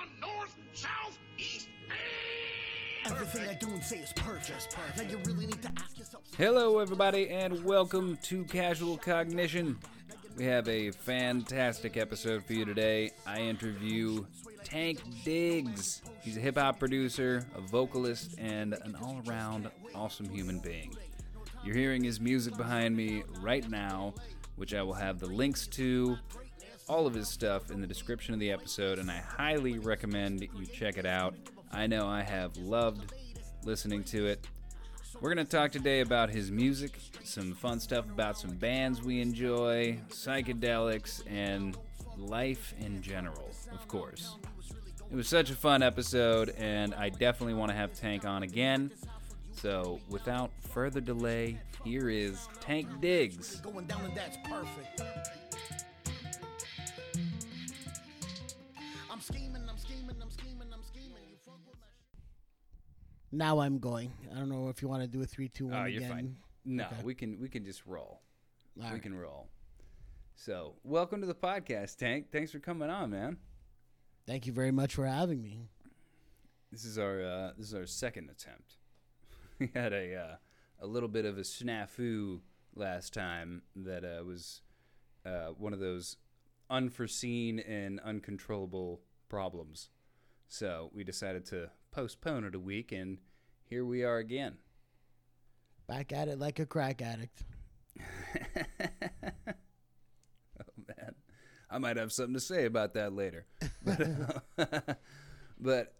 down, north, south, east, and Everything I do and say is perfect. Now you really need to ask yourself. Hello, everybody, and welcome to Casual Cognition. We have a fantastic episode for you today. I interview Tank Diggs. He's a hip hop producer, a vocalist, and an all around awesome human being. You're hearing his music behind me right now, which I will have the links to, all of his stuff in the description of the episode, and I highly recommend you check it out. I know I have loved listening to it. We're going to talk today about his music, some fun stuff about some bands we enjoy, psychedelics, and life in general, of course. It was such a fun episode, and I definitely want to have Tank on again. So, without further delay, here is Tank Diggs. Now I'm going. I don't know if you want to do a three, two, one. again. you're fine. No, Okay. we can we can just roll. All we right. can roll. So, welcome to the podcast, Tank. Thanks for coming on, man. Thank you very much for having me. This is our uh, this is our second attempt. We had a uh, a little bit of a snafu last time that uh, was uh, one of those unforeseen and uncontrollable problems. So we decided to postpone it a week, and here we are again. Back at it like a crack addict. Oh man, I might have something to say about that later. But, but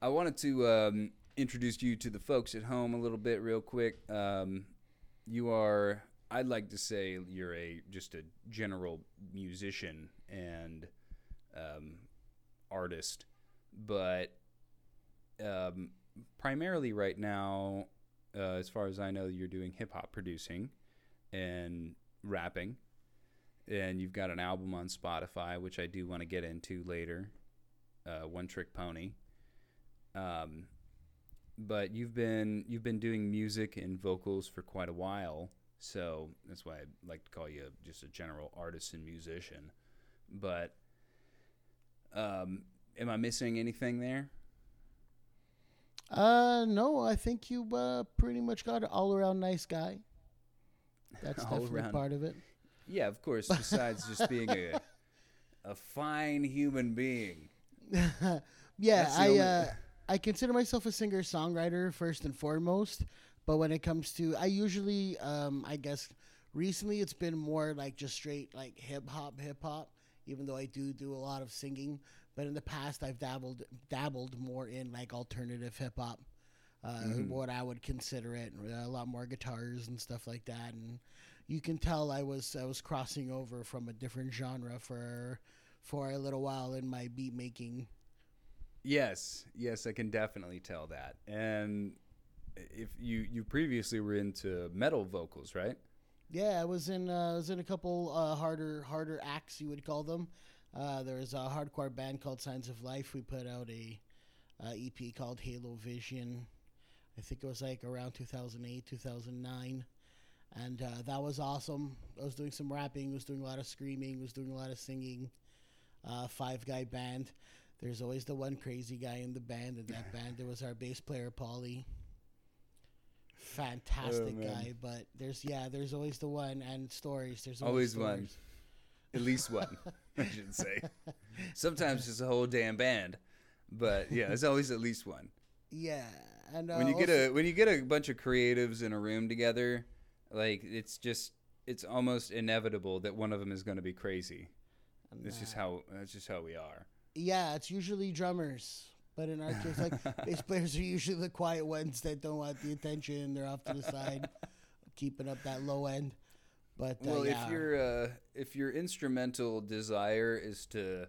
I wanted to um, introduce you to the folks at home a little bit, real quick. Um, you are, I'd like to say, you're a just a general musician and um, artist, but um, primarily right now, uh, as far as I know, you're doing hip hop producing and rapping and you've got an album on Spotify, which I do want to get into later. Uh, One Trick Pony. Um, but you've been you've been doing music and vocals for quite a while, so that's why I like to call you just a general artist and musician. But um, am I missing anything there? Uh, no, I think you uh, pretty much got an all around nice guy. That's All definitely around. part of it. Yeah, of course. Besides just being a a fine human being. yeah, I uh, I consider myself a singer songwriter first and foremost. But when it comes to, I usually, um, I guess, recently it's been more like just straight like hip hop, hip hop. Even though I do do a lot of singing, but in the past I've dabbled dabbled more in like alternative hip hop, uh, what I would consider it. A lot more guitars and stuff like that, and you can tell I was I was crossing over from a different genre for for a little while in my beat making Yes, yes, I can definitely tell that. And if you you previously were into metal vocals, right? Yeah, I was in uh, I was in a couple uh, harder harder acts you would call them. Uh, there was a hardcore band called Signs of Life. We put out a uh, EP called Halo Vision. I think it was like around 2008, 2009, and uh, that was awesome. I was doing some rapping, was doing a lot of screaming, was doing a lot of singing. Uh, five guy band. There's always the one crazy guy in the band. In that band, there was our bass player Paulie. Fantastic Oh, guy, but there's yeah, there's always the one and stories. There's Always always, one. At least one, I should say. Sometimes just a whole damn band, but yeah, there's always at least one. Yeah, and uh, When you get a when you get a bunch of creatives in a room together, like it's just it's almost inevitable that one of them is going to be crazy. That's just how that's just how we are. yeah, it's usually drummers, but in our case, like bass players are usually the quiet ones that don't want the attention. They're off to the side, keeping up that low end. But uh, Well, yeah. if your uh, if your instrumental desire is to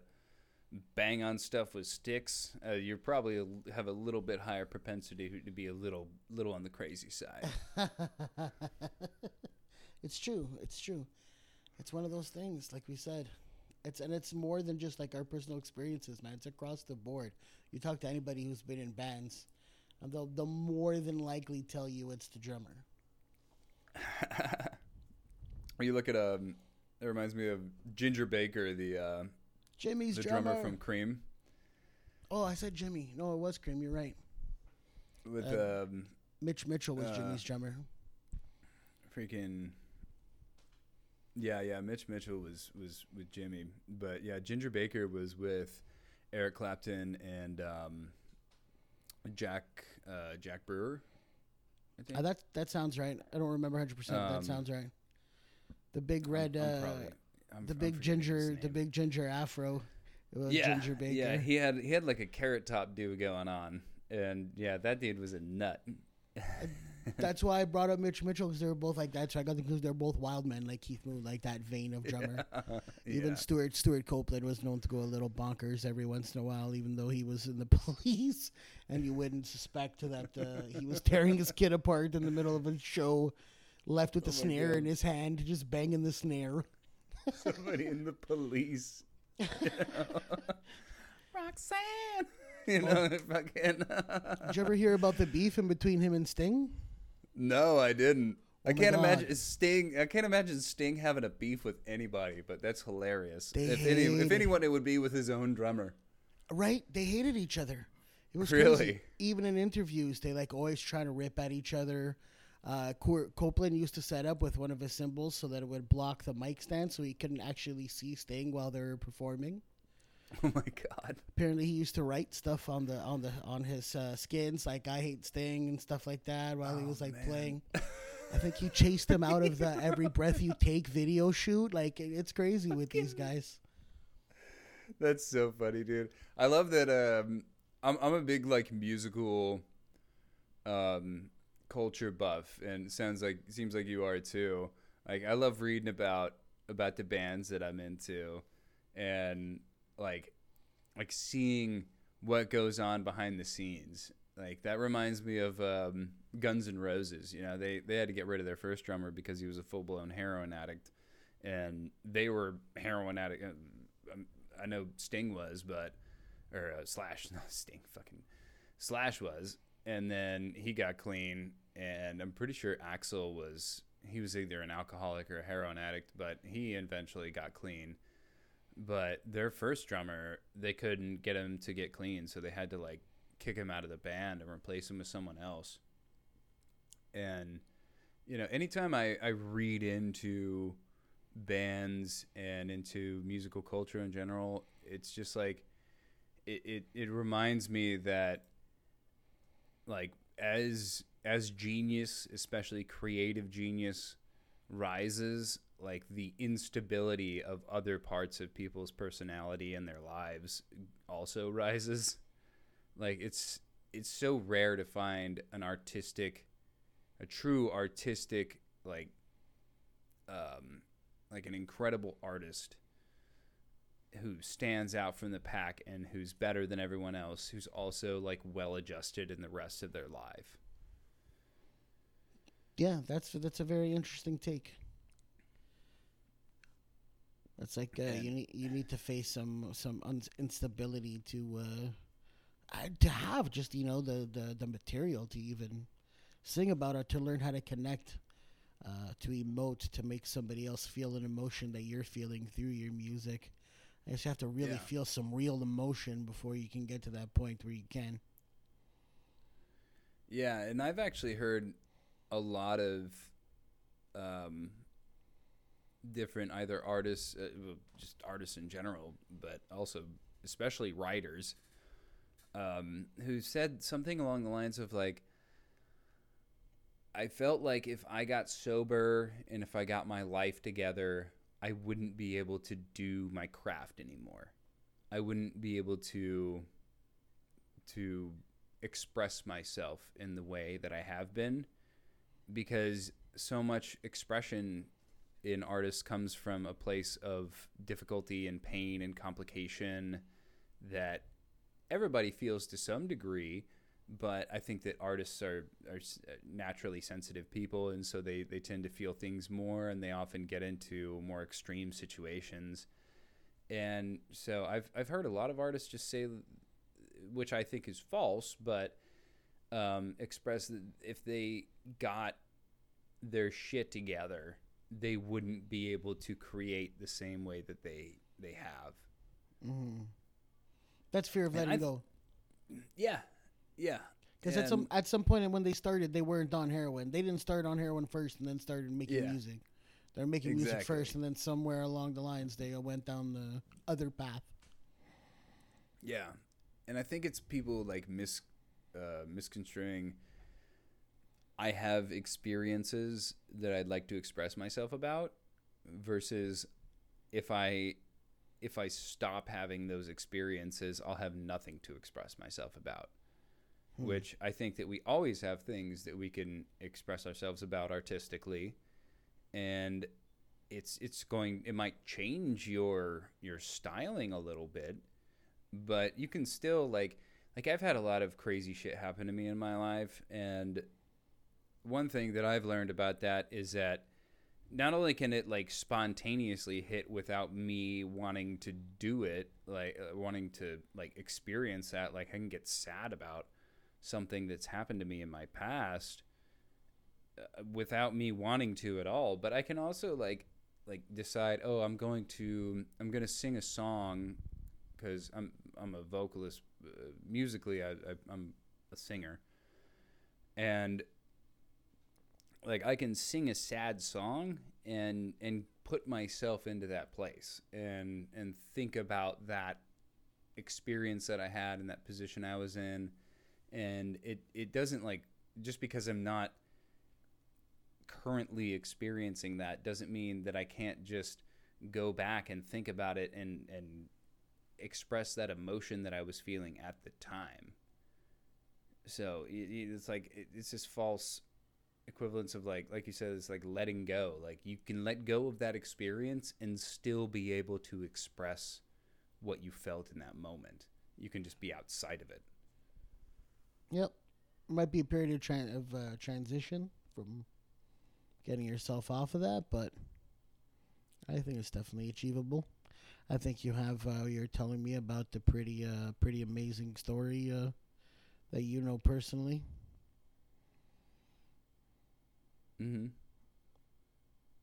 bang on stuff with sticks, uh, you probably a- have a little bit higher propensity to be a little little on the crazy side. it's true. It's true. It's one of those things, like we said. It's and it's more than just like our personal experiences, man. It's across the board. You talk to anybody who's been in bands, and they'll they'll more than likely tell you it's the drummer. or you look at um, it reminds me of Ginger Baker, the uh, Jimmy's the drummer. drummer from Cream. Oh, I said Jimmy. No, it was Cream. You're right. with Uh, um, Mitch Mitchell was Uh, Jimmy's drummer. freaking. Yeah, yeah. Mitch Mitchell was was with Jimmy, but yeah, Ginger Baker was with Eric Clapton and um, Jack uh, Jack Brewer. I think. Uh, that that sounds right. I don't remember 100. percent Um, That sounds right. The big red, I'm uh, probably- I'm- the big ginger, the big ginger afro. Yeah, Ginger Baker. Yeah, he had he had like a carrot top do going on, and yeah, that dude was a nut. That's why I brought up Mitch Mitchell because they were both like that. So I got the because they're both wild men, like Keith Moon, like that vein of drummer. Even Yeah. Stewart Stewart Copeland was known to go a little bonkers every once in a while, even though he was in the police, and you wouldn't suspect that uh, he was tearing his kid apart in the middle of a show, left with the Oh snare God. in his hand, just banging the snare. somebody in the police. Roxanne, you know, oh. fucking. Did you ever hear about the beef in between him and Sting? no, I didn't. Oh I Oh my can't God. imagine Sting. I can't imagine Sting having a beef with anybody, but that's hilarious. They if any, if anyone, it would be with his own drummer. Right? They hated each other. It was Really? crazy. Even in interviews, they like always trying to rip at each other. Uh, Copeland used to set up with one of his cymbals so that it would block the mic stand, so he couldn't actually see Sting while they were performing. Oh my god. Apparently, he used to write stuff on the on the on his uh, skins, like "I hate Sting" and stuff like that, while he Oh, was like man. playing. I think he chased him out of the "Every Breath You Take" video shoot. Like it's crazy with these guys. That's so funny, dude. I love that. Um, I'm I'm a big like musical, um, culture buff, and sounds like seems like you are too. Like I love reading about about the bands that I'm into, and like like seeing what goes on behind the scenes. Like that reminds me of um, Guns N' Roses. You know, they they had to get rid of their first drummer because he was a full blown heroin addict, and they were heroin addict. uh, um, I know Sting was, but or uh, Slash, no Sting, fucking Slash was, and then he got clean, and I'm pretty sure Axl was. He was either an alcoholic or a heroin addict, but he eventually got clean. But their first drummer, they couldn't get him to get clean, so they had to like kick him out of the band and replace him with someone else. And you know, anytime I, I read into bands and into musical culture in general, it's just like it, it, it reminds me that like as as genius, especially creative genius, rises, like the instability of other parts of people's personality and their lives also rises. Like it's it's so rare to find an artistic a true artistic like um like an incredible artist who stands out from the pack and who's better than everyone else who's also like well adjusted in the rest of their life Yeah, that's that's a very interesting take. That's like uh, you need you need to face some some un- instability to uh, to have just you know the, the the material to even sing about it to learn how to connect uh, to emote to make somebody else feel an emotion that you're feeling through your music. I just have to really Yeah. feel some real emotion before you can get to that point where you can. Yeah, and I've actually heard a lot of um, different either artists, uh, just artists in general, but also especially writers, um, who said something along the lines of like, I felt like if I got sober and if I got my life together, I wouldn't be able to do my craft anymore. I wouldn't be able to to express myself in the way that I have been because so much expression in artists comes from a place of difficulty and pain and complication that everybody feels to some degree but I think that artists are, are uh, naturally sensitive people, and so they, they tend to feel things more, and they often get into more extreme situations. And so I've I've heard a lot of artists just say, which I think is false, but um, express that if they got their shit together, they wouldn't be able to create the same way that they they have. hmm That's fear of And letting I've- go. yeah, yeah. Because at some at some point when they started, they weren't on heroin. They didn't start on heroin first and then started making Yeah. music. They're making music first, and then somewhere along the lines, they went down the other path. Yeah, and I think it's people like mis uh, misconstruing. I have experiences that I'd like to express myself about, versus if I if I stop having those experiences, I'll have nothing to express myself about. Which I think that we always have things that we can express ourselves about artistically, and it's it's going it might change your your styling a little bit but you can still like like I've had a lot of crazy shit happen to me in my life and one thing that I've learned about that is that not only can it like spontaneously hit without me wanting to do it like uh, wanting to like experience that like I can get sad about something that's happened to me in my past uh, without me wanting to at all. But I can also like like decide oh I'm going to I'm going to sing a song because I'm I'm a vocalist Uh, musically I, I I'm a singer. And like I can sing a sad song and and put myself into that place and and think about that experience that I had in that position I was in. And it it doesn't like just because I'm not currently experiencing that doesn't mean that I can't just go back and think about it and and express that emotion that I was feeling at the time. So it's like it's this false equivalence of like like you said it's like letting go. Like you can let go of that experience and still be able to express what you felt in that moment. You can just be outside of it. Yep, might be a period of, tran- of uh, transition from getting yourself off of that, but I think it's definitely achievable. I think you have. Uh, you're telling me about the pretty, uh, pretty amazing story uh, that you know personally. Mm-hmm.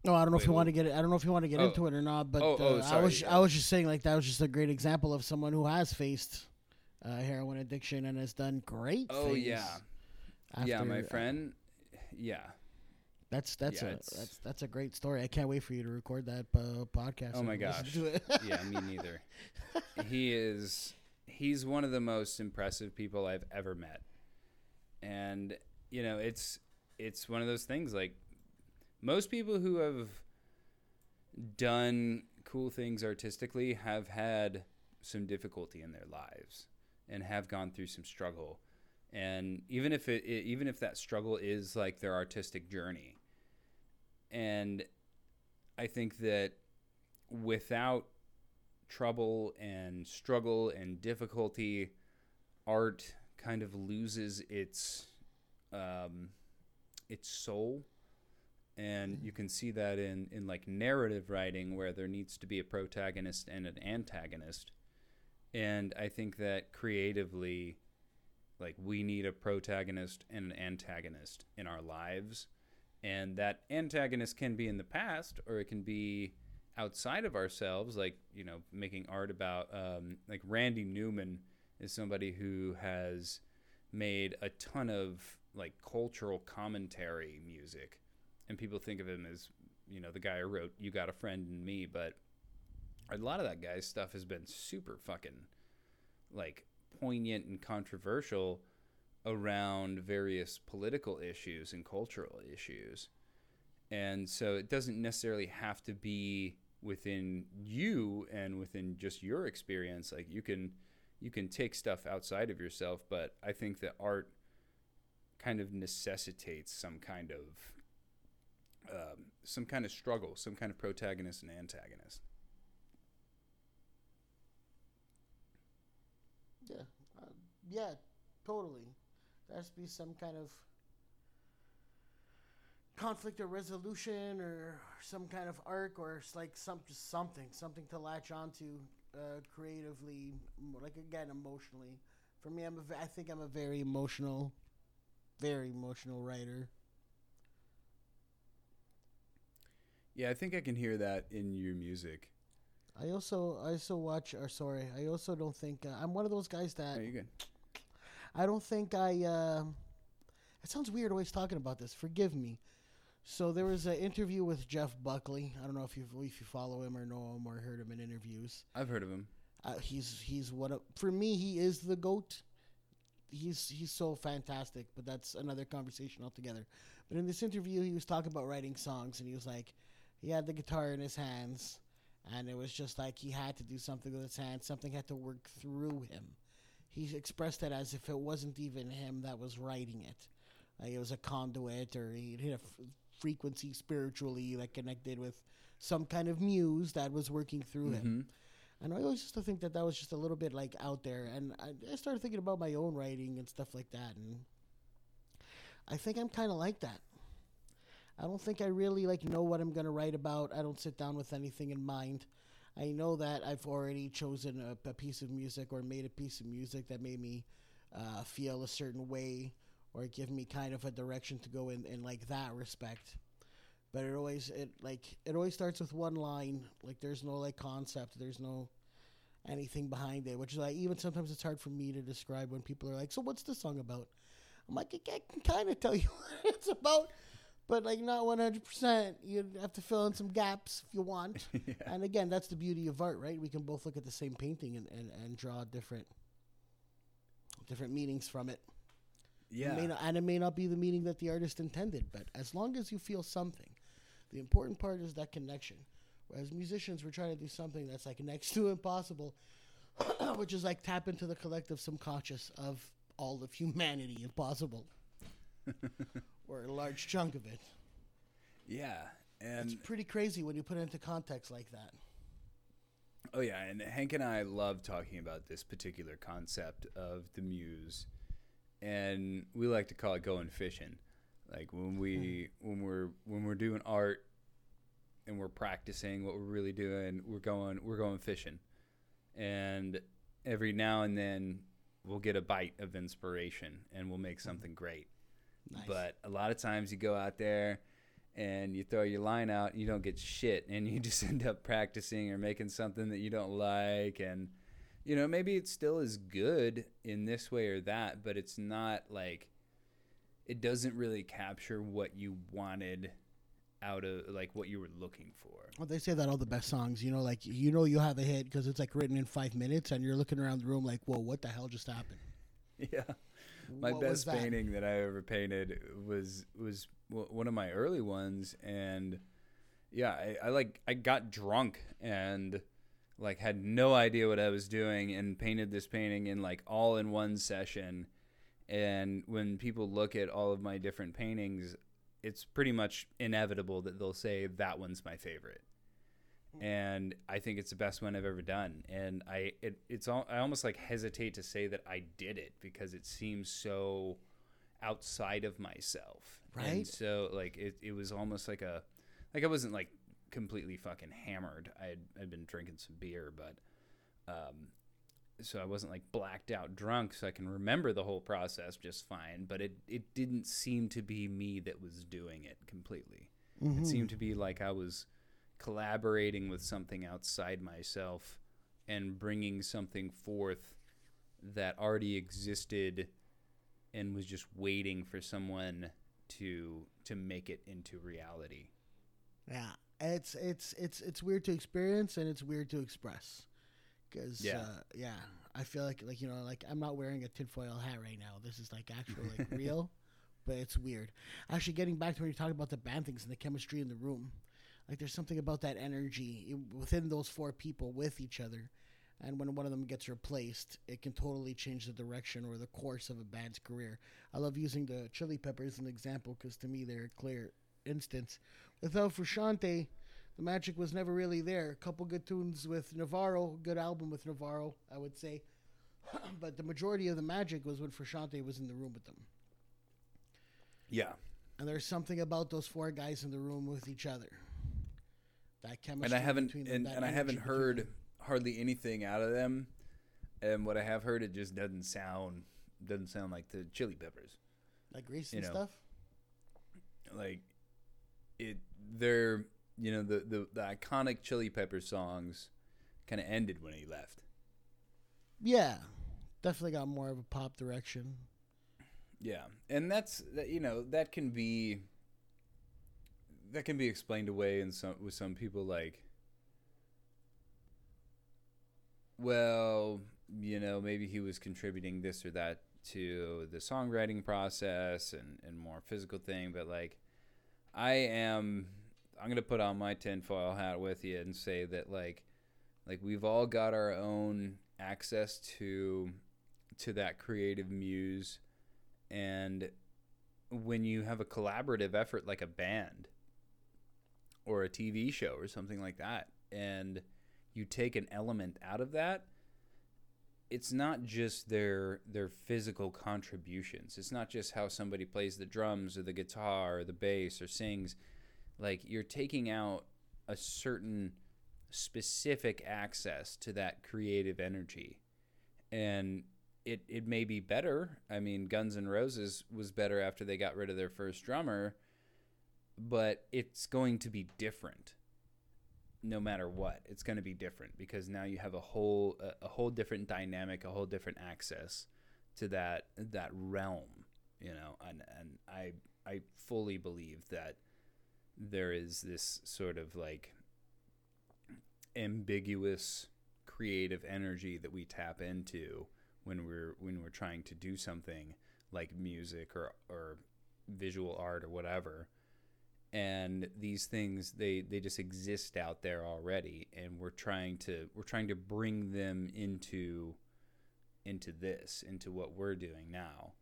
No, I don't know if you want to get it. I don't know if you want to get Oh. into it or not. But Oh, oh, uh, I was, yeah. I was just saying like that was just a great example of someone who has faced uh, heroin addiction and has done great. Oh yeah, yeah, after- my uh, friend. Yeah. That's that's Yeah, a that's that's a great story. I can't wait for you to record that uh, podcast. Oh my gosh. yeah, me neither. he is he's one of the most impressive people I've ever met. And you know, it's it's one of those things like most people who have done cool things artistically have had some difficulty in their lives and have gone through some struggle. And even if it, it even if that struggle is like their artistic journey. And I think that without trouble and struggle and difficulty, art kind of loses its um, its soul, and you can see that in in like narrative writing where there needs to be a protagonist and an antagonist, and I think that creatively, like we need a protagonist and an antagonist in our lives. And that antagonist can be in the past, or it can be outside of ourselves, like you know, making art about um, like Randy Newman is somebody who has made a ton of like cultural commentary music, and people think of him as you know the guy who wrote "You Got a Friend in Me," but a lot of that guy's stuff has been super fucking like poignant and controversial around various political issues and cultural issues. And so it doesn't necessarily have to be within you and within just your experience. Like you can you can take stuff outside of yourself, but I think that art kind of necessitates some kind of um, some kind of struggle, some kind of protagonist and antagonist. yeah, uh, yeah, totally. There has to be some kind of conflict or resolution, or some kind of arc, or like some something, something to latch onto uh, creatively, like again emotionally. For me, I'm a, I think I'm a very emotional, very emotional writer. Yeah, I think I can hear that in your music. I also I also watch or sorry I also don't think uh, I'm one of those guys that you good? I don't think I. Uh, it sounds weird always talking about this. Forgive me. So there was an interview with Jeff Buckley. I don't know if you if you follow him or know him or heard him in interviews. I've heard of him. Uh, he's he's what for me he is the goat. He's he's so fantastic, but that's another conversation altogether. But in this interview, he was talking about writing songs, and he was like, he had the guitar in his hands, and it was just like he had to do something with his hands. Something had to work through him. He expressed it as if it wasn't even him that was writing it, like it was a conduit, or he hit a f- frequency spiritually that connected with some kind of muse that was working through him. Mhm. And I always used to think that that was just a little bit like out there. And I, I started thinking about my own writing and stuff like that. And I think I'm kind of like that. I don't think I really like know what I'm gonna write about. I don't sit down with anything in mind. I know that I've already chosen a, a piece of music or made a piece of music that made me uh, feel a certain way or give me kind of a direction to go in in like that respect. But it always it like it always starts with one line. Like there's no like concept. There's no anything behind it which is like even sometimes it's hard for me to describe when people are like so what's the song about? I'm like i can kind of tell you what it's about but like not 100% you have to fill in some gaps if you want yeah. and again that's the beauty of art right we can both look at the same painting and, and, and draw different different meanings from it Yeah. it may not, and it may not be the meaning that the artist intended, but as long as you feel something, the important part is that connection. Whereas musicians, we're trying to do something that's like next to impossible, which is like tap into the collective subconscious of all of humanity, if possible, or a large chunk of it. yeah. And It's pretty crazy when you put it into context like that. Oh yeah, and Hank and I love talking about this particular concept of the muse, and we like to call it going fishing. Like when we hmm. when we're when we're doing art and we're practicing what we're really doing, we're going we're going fishing, and every now and then we'll get a bite of inspiration and we'll make hmm. something great. Nice. But a lot of times you go out there and you throw your line out you don't get shit and you just end up practicing or making something that you don't like and you know maybe it still is good in this way or that but it's not like it doesn't really capture what you wanted out of like what you were looking for Well, they say that all the best songs, you know, like you know you have a hit because it's like written in five minutes, and you're looking around the room like, "Whoa, what the hell just happened?" yeah my What best painting that I ever painted was was w- one of my early ones, and yeah, I, I like I got drunk and like had no idea what I was doing and painted this painting in like all in one session. And when people look at all of my different paintings, it's pretty much inevitable that they'll say that one's my favorite. And I think it's the best one I've ever done. And I it, it's all I almost like hesitate to say that I did it because it seems so outside of myself. And Right. so like it, it was almost like a like I wasn't like completely fucking hammered. I had I'd been drinking some beer, but um so I wasn't like blacked out drunk, so I can remember the whole process just fine. But it it didn't seem to be me that was doing it completely. It seemed to be like I was collaborating with something outside myself and bringing something forth that already existed and was just waiting for someone to to make it into reality. Yeah, it's it's it's it's weird to experience and it's weird to express. Because Yeah. uh, yeah, I feel like like you know like I'm not wearing a tinfoil hat right now. This is like actual like real, but it's weird. Actually, getting back to when you talk about the band things and the chemistry in the room, like there's something about that energy eh, within those four people with each other. And when one of them gets replaced, it can totally change the direction or the course of a band's career. I love using the Chili Peppers as an example because to me they're a clear instance. Without Frusciante, the magic was never really there. A couple good tunes with Navarro, good album with Navarro, I would say. but the majority of the magic was when Frusciante was in the room with them. Yeah. And there's something about those four guys in the room with each other. That chemistry. and I haven't between them, and, and I haven't heard them. hardly anything out of them. And what I have heard, it just doesn't sound doesn't sound like the Chili Peppers. like Grease and know. stuff. Like it, they're you know the the, the iconic Chili Pepper songs kind of ended when he left. Yeah, Definitely got more of a pop direction. Yeah, and that's. You know, that can be that can be explained away in some with some people like, well, you know, maybe he was contributing this or that to the songwriting process and and more physical thing, but like, I am. I'm gonna put on my tinfoil hat with you and say that like, like we've all got our own access to to that creative muse and when you have a collaborative effort like a band or a TV show or something like that, and you take an element out of that, it's not just their their physical contributions. It's not just how somebody plays the drums or the guitar or the bass or sings. Like you're taking out a certain specific access to that creative energy. And it, it may be better. I mean, Guns N' Roses was better after they got rid of their first drummer, but it's going to be different no matter what. It's going to be different because now you have a whole a, a whole different dynamic, a whole different access to that that realm, you know. And and I I fully believe that there is this sort of like ambiguous creative energy that we tap into when we're when we're trying to do something like music or or visual art or whatever and these things they they just exist out there already and we're trying to we're trying to bring them into into this into what we're doing now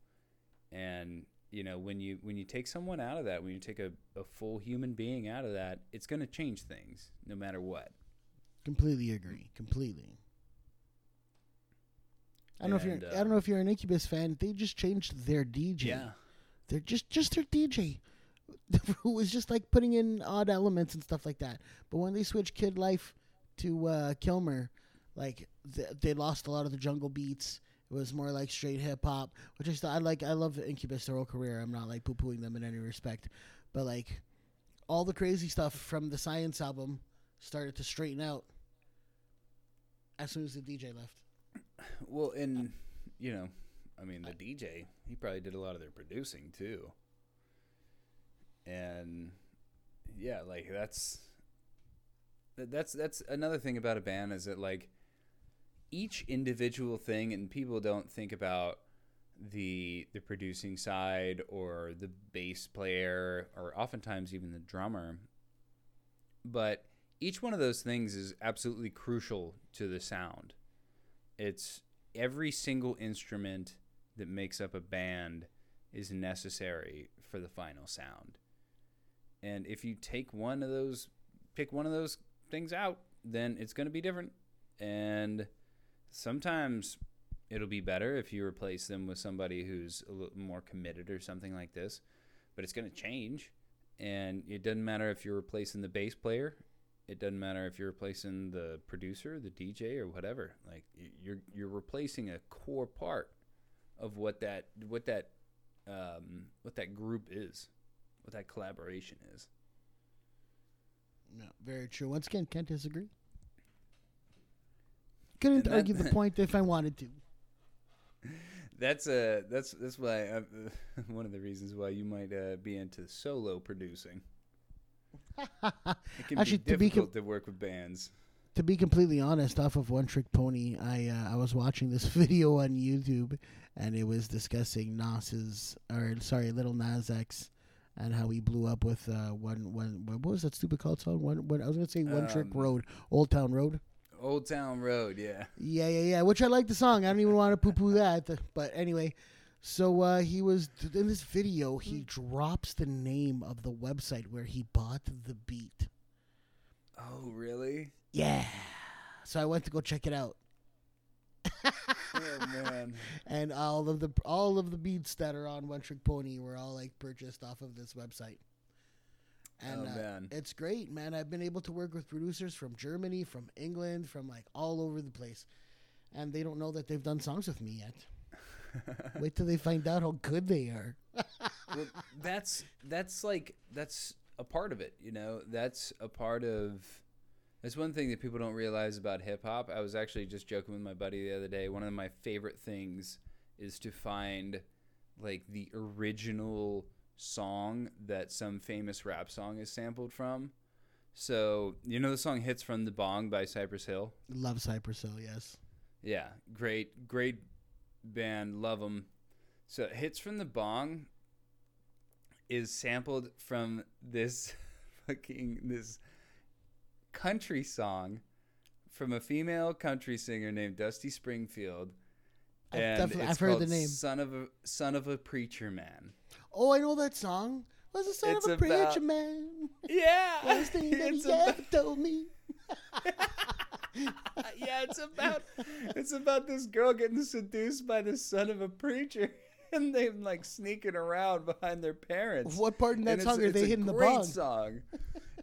and you know when you when you take someone out of that when you take a, a full human being out of that it's going to change things no matter what Completely agree. Completely. I don't know if you're. uh, I don't know if you're an Incubus fan. They just changed their DJ. yeah They're just just their DJ, who was just like putting in odd elements and stuff like that. But when they switched Kid Life to uh, Kilmore, like th- they lost a lot of the jungle beats. It was more like straight hip hop, which I still I like. I love Incubus their whole career. I'm not like poo pooing them in any respect, but like all the crazy stuff from the Science album started to straighten out as soon as the DJ left. Well, and you know, I mean, the DJ he probably did a lot of their producing too, and yeah, like that's that's that's another thing about a band is that like each individual thing, and people don't think about the the producing side or the bass player or oftentimes even the drummer, but each one of those things is absolutely crucial to the sound it's every single instrument that makes up a band is necessary for the final sound. And if you take one of those, pick one of those things out, then it's going to be different. And sometimes it'll be better if you replace them with somebody who's a little more committed or something like this, but it's going to change. And it doesn't matter if you're replacing the bass player it doesn't matter if you're replacing the producer, the DJ, or whatever. Like you're you're replacing a core part of what that what that um, what that group is, what that collaboration is. No, very true. Once again, can't disagree. Couldn't that- argue the point if I wanted to. That's uh that's that's why uh, one of the reasons why you might uh, be into solo producing. It can Actually, be to be com- difficult to work with bands. to be completely honest, off of One Trick Pony, I uh, I was watching this video on YouTube, and it was discussing Nas's or sorry, Lil Nas X, and how he blew up with uh, one one what was that stupid called song? One, one I was gonna say One Trick Um, Road, Old Town Road. Old Town Road, yeah. Yeah, yeah, yeah. Which I like the song. I don't even want to poo poo that. But anyway, so uh, he was in this video. He drops the name of the website where he bought the beat. Oh, really? Yeah. So I went to go check it out, Oh man. and all of the all of the beats that are on One Trick Pony were all like purchased off of this website. And Oh, uh, man. it's great, man. I've been able to work with producers from Germany, from England, from like all over the place, and they don't know that they've done songs with me yet. Wait till they find out how good they are. well, that's that's like that's a part of it you know that's a part of That's one thing that people don't realize about hip hop. I was actually just joking with my buddy the other day. One of my favorite things is to find like the original song that some famous rap song is sampled from. So, you know the song Hits from the Bong by Cypress Hill? Love Cypress Hill, yes. Yeah, great, great band. Love them. So, Hits from the Bong is sampled from this fucking this country song from a female country singer named Dusty Springfield. I've And it's I've heard the name. Son of a Son of a Preacher Man. Oh, I know that song. Was the son It's of a preacher man. Yeah, Last thing that he about- ever told me. yeah, it's about it's about this girl getting seduced by the son of a preacher, and them like sneaking around behind their parents. What part in that And song it's, are they it's hitting the great bong? song.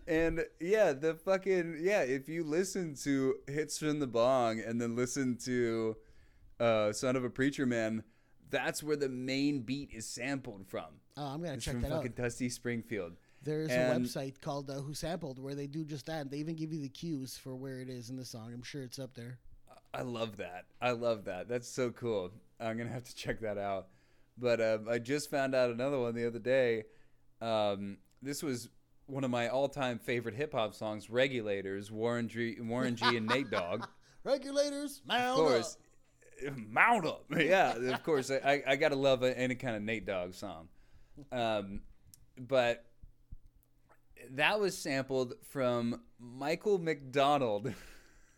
And yeah, the fucking yeah. If you listen to hits from the bong and then listen to uh, "Son of a Preacher Man," that's where the main beat is sampled from. Oh, I'm gonna It's check from that out. fucking Dusty Springfield. There's and- a website called uh, Who Sampled where they do just that. They even give you the cues for where it is in the song. I'm sure it's up there. I love that. I love that. That's so cool. I'm gonna have to check that out. But um, I just found out another one the other day. Um, this was one of my all-time favorite hip hop songs, "Regulators." Warren G, Warren G, and Nate Dogg. Regulators, Of mount course, up. mount up. Yeah, of course. I, I, I gotta love any kind of Nate Dogg song. Um, but that was sampled from Michael McDonald.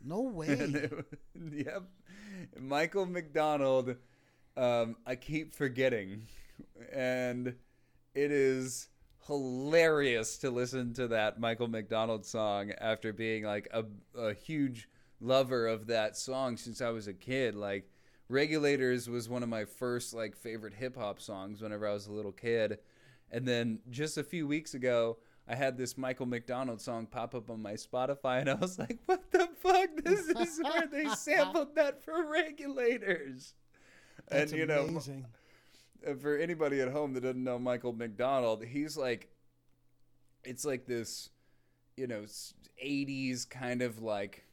No way. It- yep. Michael McDonald, um, I keep forgetting. And it is hilarious to listen to that Michael McDonald song after being like a, a huge lover of that song since I was a kid. Like, Regulators was one of my first like favorite hip hop songs whenever I was a little kid. And then just a few weeks ago, I had this Michael McDonald song pop up on my Spotify, and I was like, "What the fuck? This is where they sampled that for regulators." That's and you know, amazing. For anybody at home that doesn't know Michael McDonald, he's like, it's like this, you know, '80s kind of like,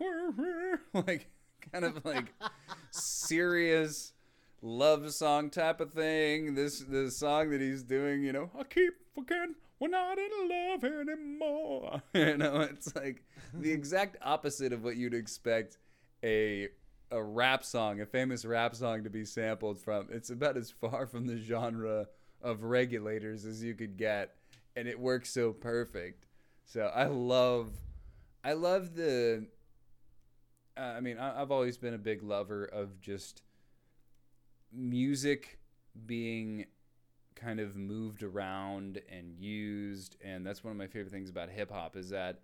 like kind of like serious love song type of thing. This the song that he's doing, you know, I keep forgetting we're not in love anymore. you know, it's like the exact opposite of what you'd expect a a rap song, a famous rap song to be sampled from. It's about as far from the genre of regulators as you could get, and it works so perfect. So I love, I love the. Uh, I mean, I've always been a big lover of just music being kind of moved around and used, and that's one of my favorite things about hip hop is that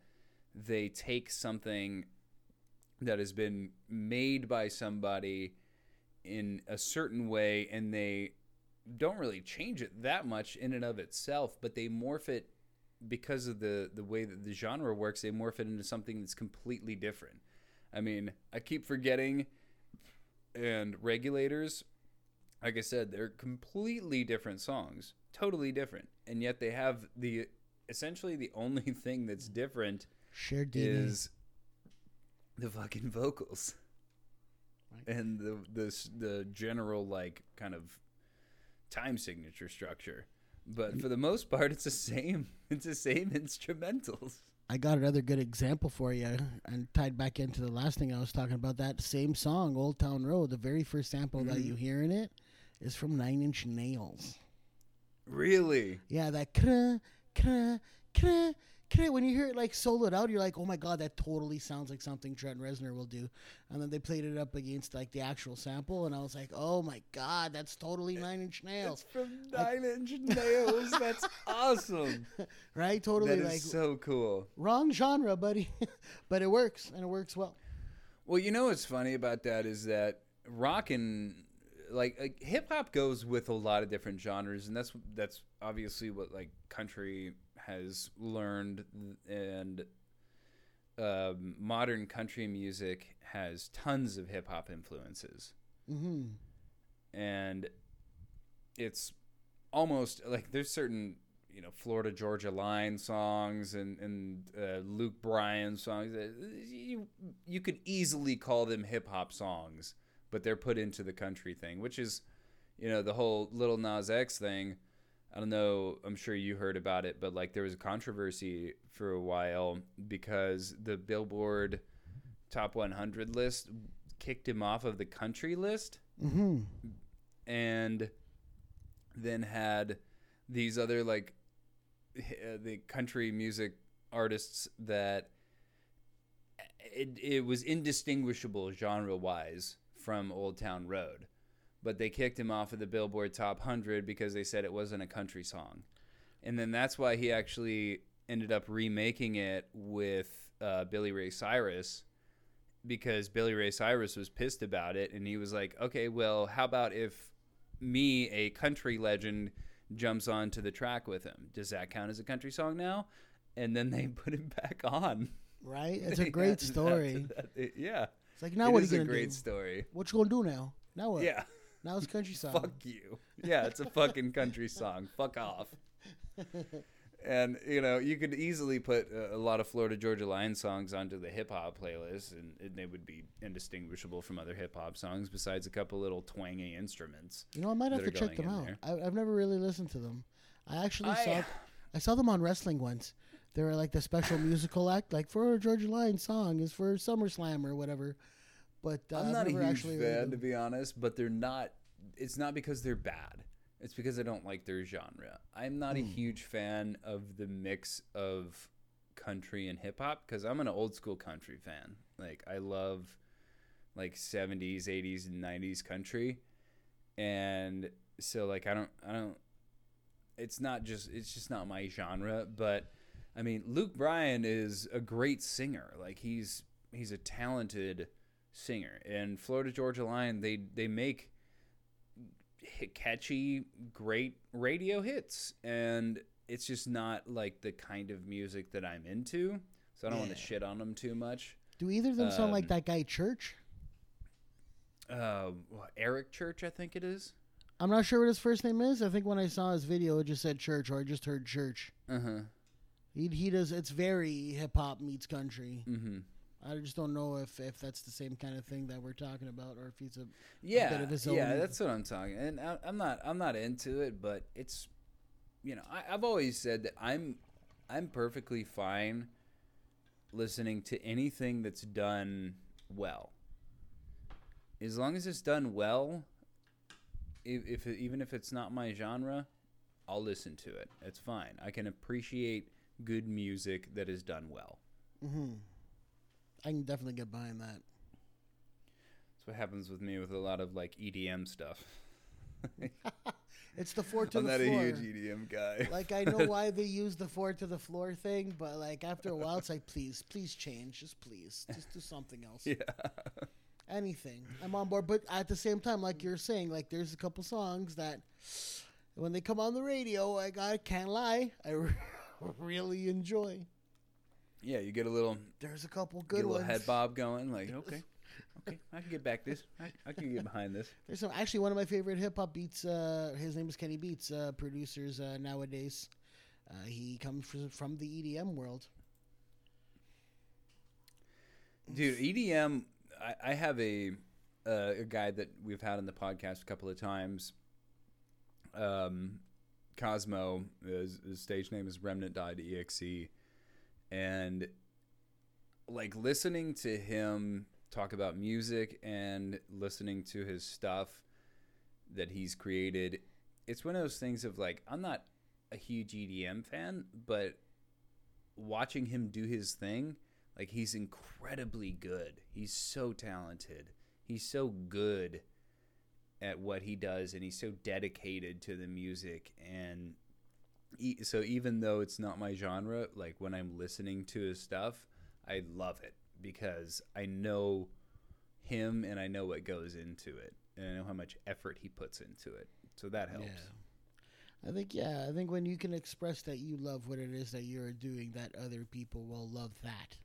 they take something that has been made by somebody in a certain way and they don't really change it that much in and of itself but they morph it because of the the way that the genre works they morph it into something that's completely different i mean i keep forgetting and regulators like i said they're completely different songs totally different and yet they have the essentially the only thing that's different Shared DNA. is the fucking vocals Right. and the the the general like kind of time signature structure. But for the most part, it's the same. It's the same instrumentals. I got another good example for you, and tied back into the last thing I was talking about. That same song, "Old Town Road," the very first sample that Mhm. you hear in it is from Nine Inch Nails. Really? Yeah, that kra kra kra kra. When you hear it like soloed out, you're like, "Oh my god, that totally sounds like something Trent Reznor will do." And then they played it up against like the actual sample, and I was like, "Oh my god, that's totally Nine Inch It's Nails, from Nine Inch Nails. That's awesome. right? Totally That is like so cool. wrong genre, buddy, but it works and it works well." Well, you know what's funny about that is that rock and like, like hip hop goes with a lot of different genres, and that's that's obviously what like country has learned, and um, modern country music has tons of hip hop influences, hmm and it's almost like there's certain you know Florida Georgia Line songs and and uh, Luke Bryan songs. Uh, You you could easily call them hip hop songs, but they're put into the country thing, which is you know the whole Lil Nas X thing. I don't know. I'm sure you heard about it, but like there was a controversy for a while because the Billboard Top 100 list kicked him off of the country list Mm-hmm. and then had these other like uh, the country music artists that it, it was indistinguishable genre wise from Old Town Road but they kicked him off of the Billboard Top 100 because they said it wasn't a country song and then that's why he actually ended up remaking it with uh, Billy Ray Cyrus because Billy Ray Cyrus was pissed about it and he was like, okay, well, how about if me, a country legend, jumps onto the track with him? Does that count as a country song now? And then they put him back on. Right? It's a great story. that- it- yeah. It's like now It what are you a gonna great do? story. What you gonna do now? Now what? Yeah. Now it's country song. Fuck you. Yeah, it's a fucking country song. Fuck off. And you know, you could easily put a, a lot of Florida Georgia Line songs onto the hip hop playlist, and, and they would be indistinguishable from other hip hop songs, besides a couple little twangy instruments. You know, I might have to check them out. there. I, I've never really listened to them. I actually I- saw I saw them on wrestling once. They were like the special musical act, like Florida Georgia Line song is for SummerSlam or whatever. But uh, I'm not a huge actually fan, to be honest, but they're not. It's not because they're bad. It's because I don't like their genre. I'm not Hmm. a huge fan of the mix of country and hip hop because I'm an old school country fan. Like I love like 70s, 80s, and 90s country, and so like I don't, I don't. It's not just. It's just not my genre. But I mean, Luke Bryan is a great singer. Like he's he's a talented singer. And Florida Georgia Line, they they make catchy, great radio hits, and it's just not like the kind of music that I'm into. So I don't want to shit on them too much. Do either of them sound like Um, that guy Church? Uh, Eric Church, I think it is. I'm not sure what his first name is. I think when I saw his video, it just said Church, or I just heard Church. Uh huh. He he does. It's very hip hop meets country. Mm-hmm. I just don't know if if that's the same kind of thing that we're talking about, or if he's a Yeah, of his yeah, that's what I'm talking. And I, I'm not, I'm not into it, but it's, you know, I, I've always said that I'm, I'm perfectly fine listening to anything that's done well. As long as it's done well, if, if even if it's not my genre, I'll listen to it. It's fine. I can appreciate good music that is done well. hmm I can definitely get behind that. That's what happens with me with a lot of like EDM stuff. It's the four to I'm the not floor. a huge EDM guy. like I know why they use the four to the floor thing, but like after a while, it's like please, please change, just please, just do something else, yeah. anything. I'm on board, but at the same time, like you're saying, like there's a couple songs that when they come on the radio, like I can't lie, I re- really enjoy. Yeah, you get a little There's a couple good get good a little ones. head bob going. Like, okay, okay, I can get back this. I, I can get behind this. There's some actually one of my favorite hip hop beats. Uh, his name is Kenny Beats. Uh, producers uh, nowadays. Uh, he comes from, from the EDM world. Dude, EDM. I, I have a uh, a guy that we've had on the podcast a couple of times. Um, Cosmo. His, his stage name is Remnant.exe, and like listening to him talk about music and listening to his stuff that he's created, it's one of those things of like I'm not a huge EDM fan, but watching him do his thing, like he's incredibly good. He's so talented. He's so good at what he does and he's so dedicated to the music and e- so even though it's not my genre, like when I'm listening to his stuff, I love it because I know him and I know what goes into it and I know how much effort he puts into it. So that helps. Yeah. I think yeah, I think when you can express that you love what it is that you're doing, that other people will love that.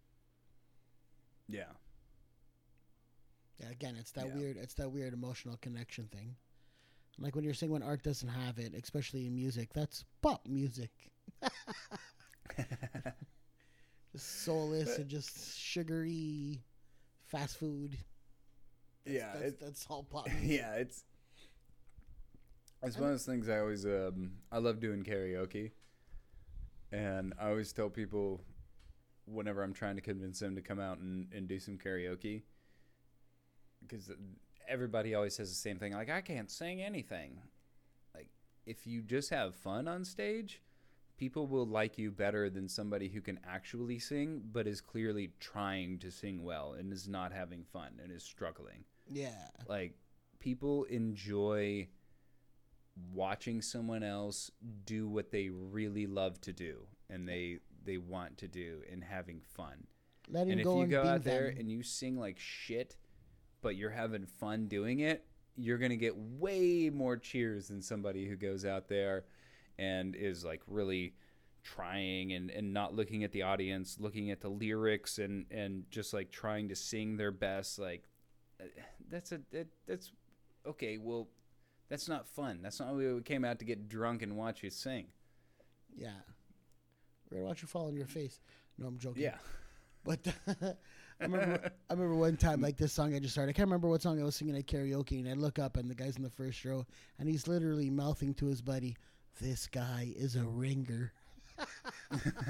Yeah. Yeah, again, it's that Yeah. weird, it's that weird emotional connection thing. Like when you're saying when art doesn't have it, especially in music, that's pop music. just soulless and just sugary fast food. yeah, that's, it- that's all pop music. yeah, it's it's one of those things I always um I love doing karaoke. And I always tell people whenever I'm trying to convince them to come out and, and do some karaoke because everybody always says the same thing like I can't sing anything. Like if you just have fun on stage, people will like you better than somebody who can actually sing but is clearly trying to sing well and is not having fun and is struggling Yeah. like people enjoy watching someone else do what they really love to do and they they want to do and having fun. Letting and if you go out there them. and you sing like shit, but you're having fun doing it, you're going to get way more cheers than somebody who goes out there and is like really trying and, and not looking at the audience, looking at the lyrics and, and just like trying to sing their best. Like uh, that's a, that, that's okay. Well, that's not fun. That's not why we came out to get drunk and watch you sing. Yeah. We're gonna watch you fall on your face. No, I'm joking. Yeah. But I remember, I remember one time like this song I just started. I can't remember what song I was singing at karaoke, and I look up and the guy's in the first row, and he's literally mouthing to his buddy, "This guy is a ringer."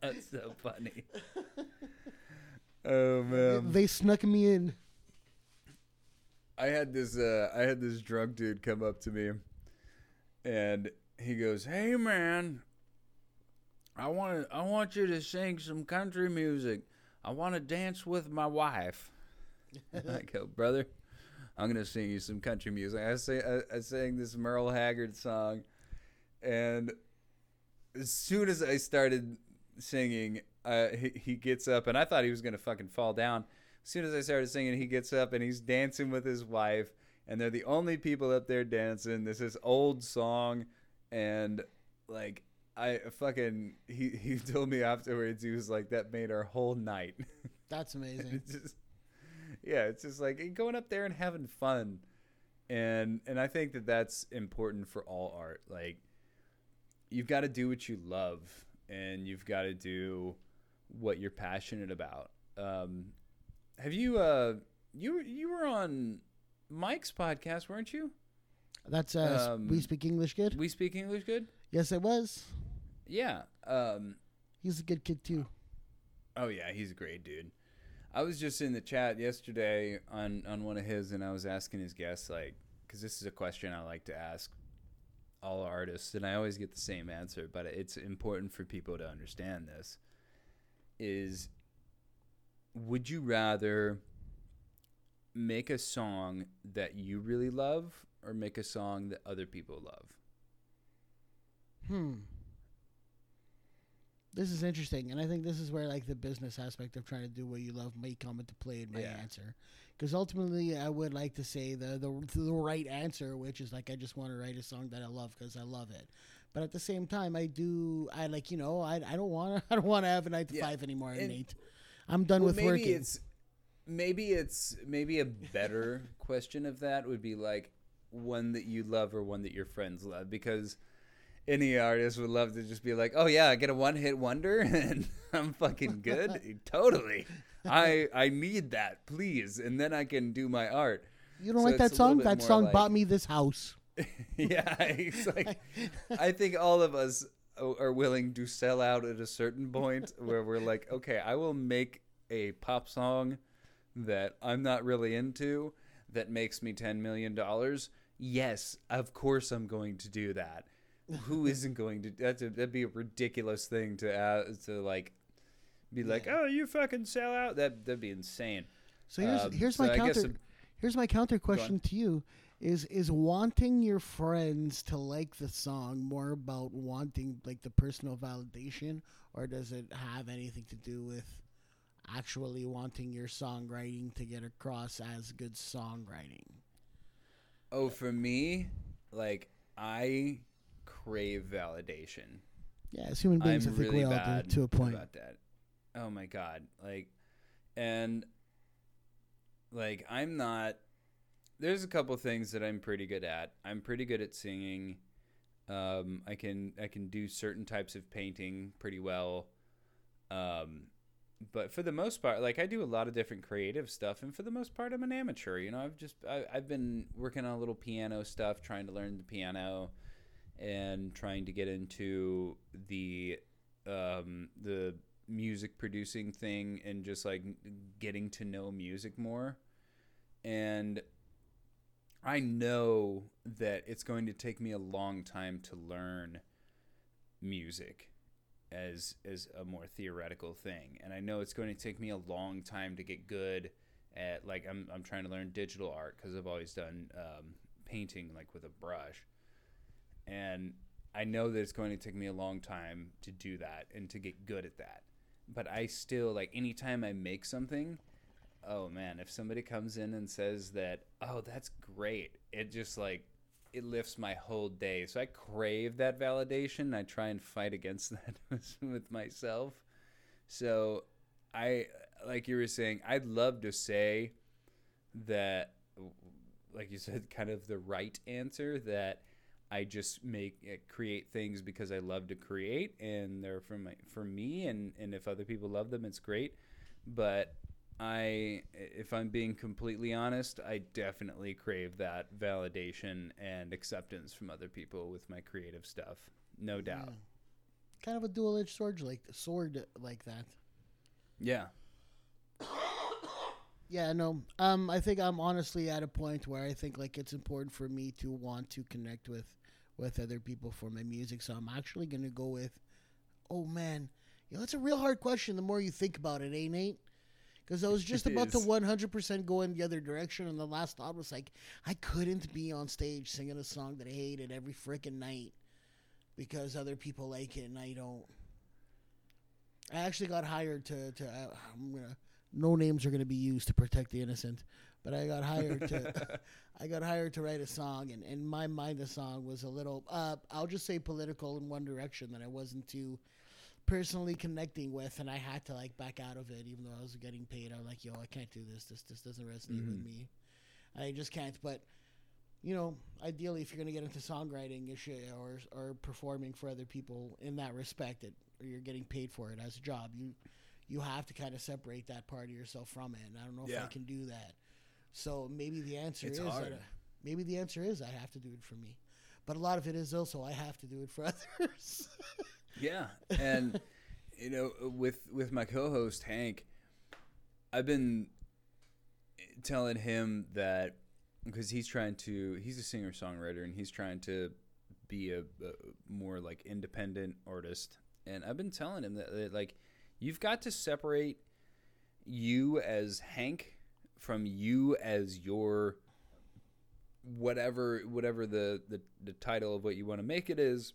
That's so funny. Oh man. They snuck me in. I had this uh I had this drunk dude come up to me and he goes, "Hey man, I want I want you to sing some country music. I want to dance with my wife." I go, "Brother, I'm to sing you some country music." I say I, I sang this Merle Haggard song and as soon as I started singing, uh, he, he gets up, and I thought he was gonna fucking fall down. As soon as I started singing, he gets up and he's dancing with his wife, and they're the only people up there dancing. This is old song, and like I fucking he he told me afterwards he was like that made our whole night. That's amazing. it's just yeah, it's just like going up there and having fun, and and I think that that's important for all art. Like you've got to do what you love, and you've got to do what you're passionate about. Um, have you uh you you were on Mike's podcast, weren't you? That's uh, Um, we speak English good. We speak English good. yes, I was. Yeah. Um, He's a good kid too. Oh yeah, he's a great dude. I was just in the chat yesterday on on one of his, and I was asking his guests like, because this is a question I like to ask all artists, and I always get the same answer, but it's important for people to understand this. Is would you rather make a song that you really love, or make a song that other people love? Hmm. This is interesting, and I think this is where like the business aspect of trying to do what you love may come into play in my Yeah. answer. Because ultimately, I would like to say the, the the right answer, which is like I just want to write a song that I love because I love it. But at the same time, I do I like you know I I don't want to I don't want to have a nine to Yeah, five anymore, and- Nate. I'm done Well, with maybe working. it's maybe it's maybe a better question of that would be like one that you love or one that your friends love because any artist would love to just be like, "Oh yeah, I get a one-hit wonder and I'm fucking good." totally. I I need that, please, and then I can do my art. you don't so like that song? That song like- bought me this house. yeah, it's like I think all of us are willing to sell out at a certain point where we're like, okay, I will make a pop song that I'm not really into that makes me ten million dollars. Yes, of course I'm going to do that. Who isn't going to? That's a, that'd be a ridiculous thing to uh, to like be like, Yeah. oh, you fucking sell out. That that'd be insane. So here's Um, here's so my I counter. Here's my counter question to you: Is is wanting your friends to like the song more about wanting like the personal validation, or does it have anything to do with actually wanting your songwriting to get across as good songwriting? Oh, for me, like I crave validation. Yeah, as human beings, I'm I think really we all do to a point. about that. Oh my god, like, and like I'm not. There's a couple things that I'm pretty good at. I'm pretty good at singing. Um, I can I can do certain types of painting pretty well. Um, but for the most part, like I do a lot of different creative stuff, and for the most part, I'm an amateur. You know, I've just I, I've been working on a little piano stuff, trying to learn the piano, and trying to get into the um, the music producing thing, and just like getting to know music more. And I know that it's going to take me a long time to learn music as as a more theoretical thing and i know it's going to take me a long time to get good at like i'm, I'm trying to learn digital art because i've always done um, painting like with a brush and i know that it's going to take me a long time to do that and to get good at that but i still like anytime i make something oh man if somebody comes in and says that oh that's great it just like it lifts my whole day. So I crave that validation. I try and fight against that with myself. So I, like you were saying, I'd love to say that, like you said, kind of the right answer that I just make eh, create things because I love to create and they're for my for me and and if other people love them, it's great. But I, if I'm being completely honest, I definitely crave that validation and acceptance from other people with my creative stuff. No doubt. Yeah. Kind of a dual-edged sword like sword like that. Yeah. Yeah, no. Um, I think I'm honestly at a point where I think like it's important for me to want to connect with with other people for my music. So I'm actually gonna go with. Oh man, you know, it's a real hard question. The more you think about it, ain't Nate? because I was just It about to 100% go in the other direction, and the last thought was like, I couldn't be on stage singing a song that I hated every freaking night because other people like it and I don't. I actually got hired to to uh, I'm gonna no names are gonna be used to protect the innocent, but I got hired to I got hired to write a song, and in my mind the song was a little uh I'll just say political in one direction that I wasn't too personally connecting with, and I had to like back out of it, even though I was getting paid. I'm like, yo, I can't do this. This this doesn't resonate with Mhm. me. I just can't. But you know, ideally, if you're gonna get into songwriting, you should or or performing for other people in that respect, it, or you're getting paid for it as a job, you you have to kind of separate that part of yourself from it. And I don't know if I can do that. So maybe the answer It's is hard. that, maybe the answer is I have to do it for me. But a lot of it is also I have to do it for others. Yeah, and you know, with with my co-host Hank, I've been telling him that because he's trying to he's a singer songwriter and he's trying to be a, a more like independent artist, and I've been telling him that, that like you've got to separate you as Hank from you as your whatever whatever the, the the title of what you want to make it is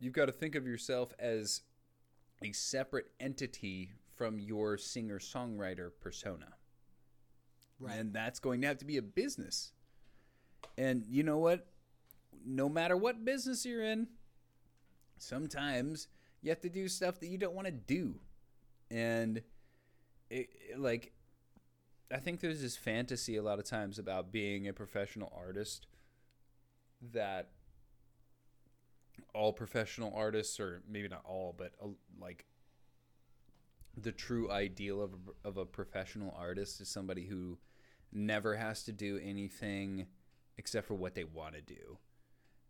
you've got to think of yourself as a separate entity from your singer songwriter persona. Right. And that's going to have to be a business. And you know what? No matter what business you're in, sometimes you have to do stuff that you don't want to do. And it, it- like I think there's this fantasy a lot of times about being a professional artist that all professional artists, or maybe not all, but uh, like the true ideal of a, of a professional artist is somebody who never has to do anything except for what they want to do.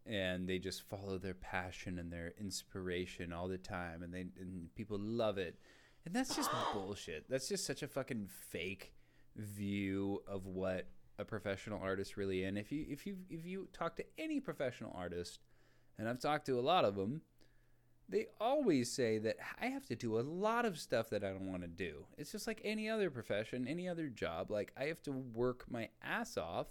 And they just follow their passion and their inspiration all the time, and they and people love it. And that's just bullshit. That's just such a fucking fake view of what a professional artist really in. If you if you if you talk to any professional artist, and I've talked to a lot of them, they always say that I have to do a lot of stuff that I don't want to do. It's just like any other profession, any other job. Like I have to work my ass off,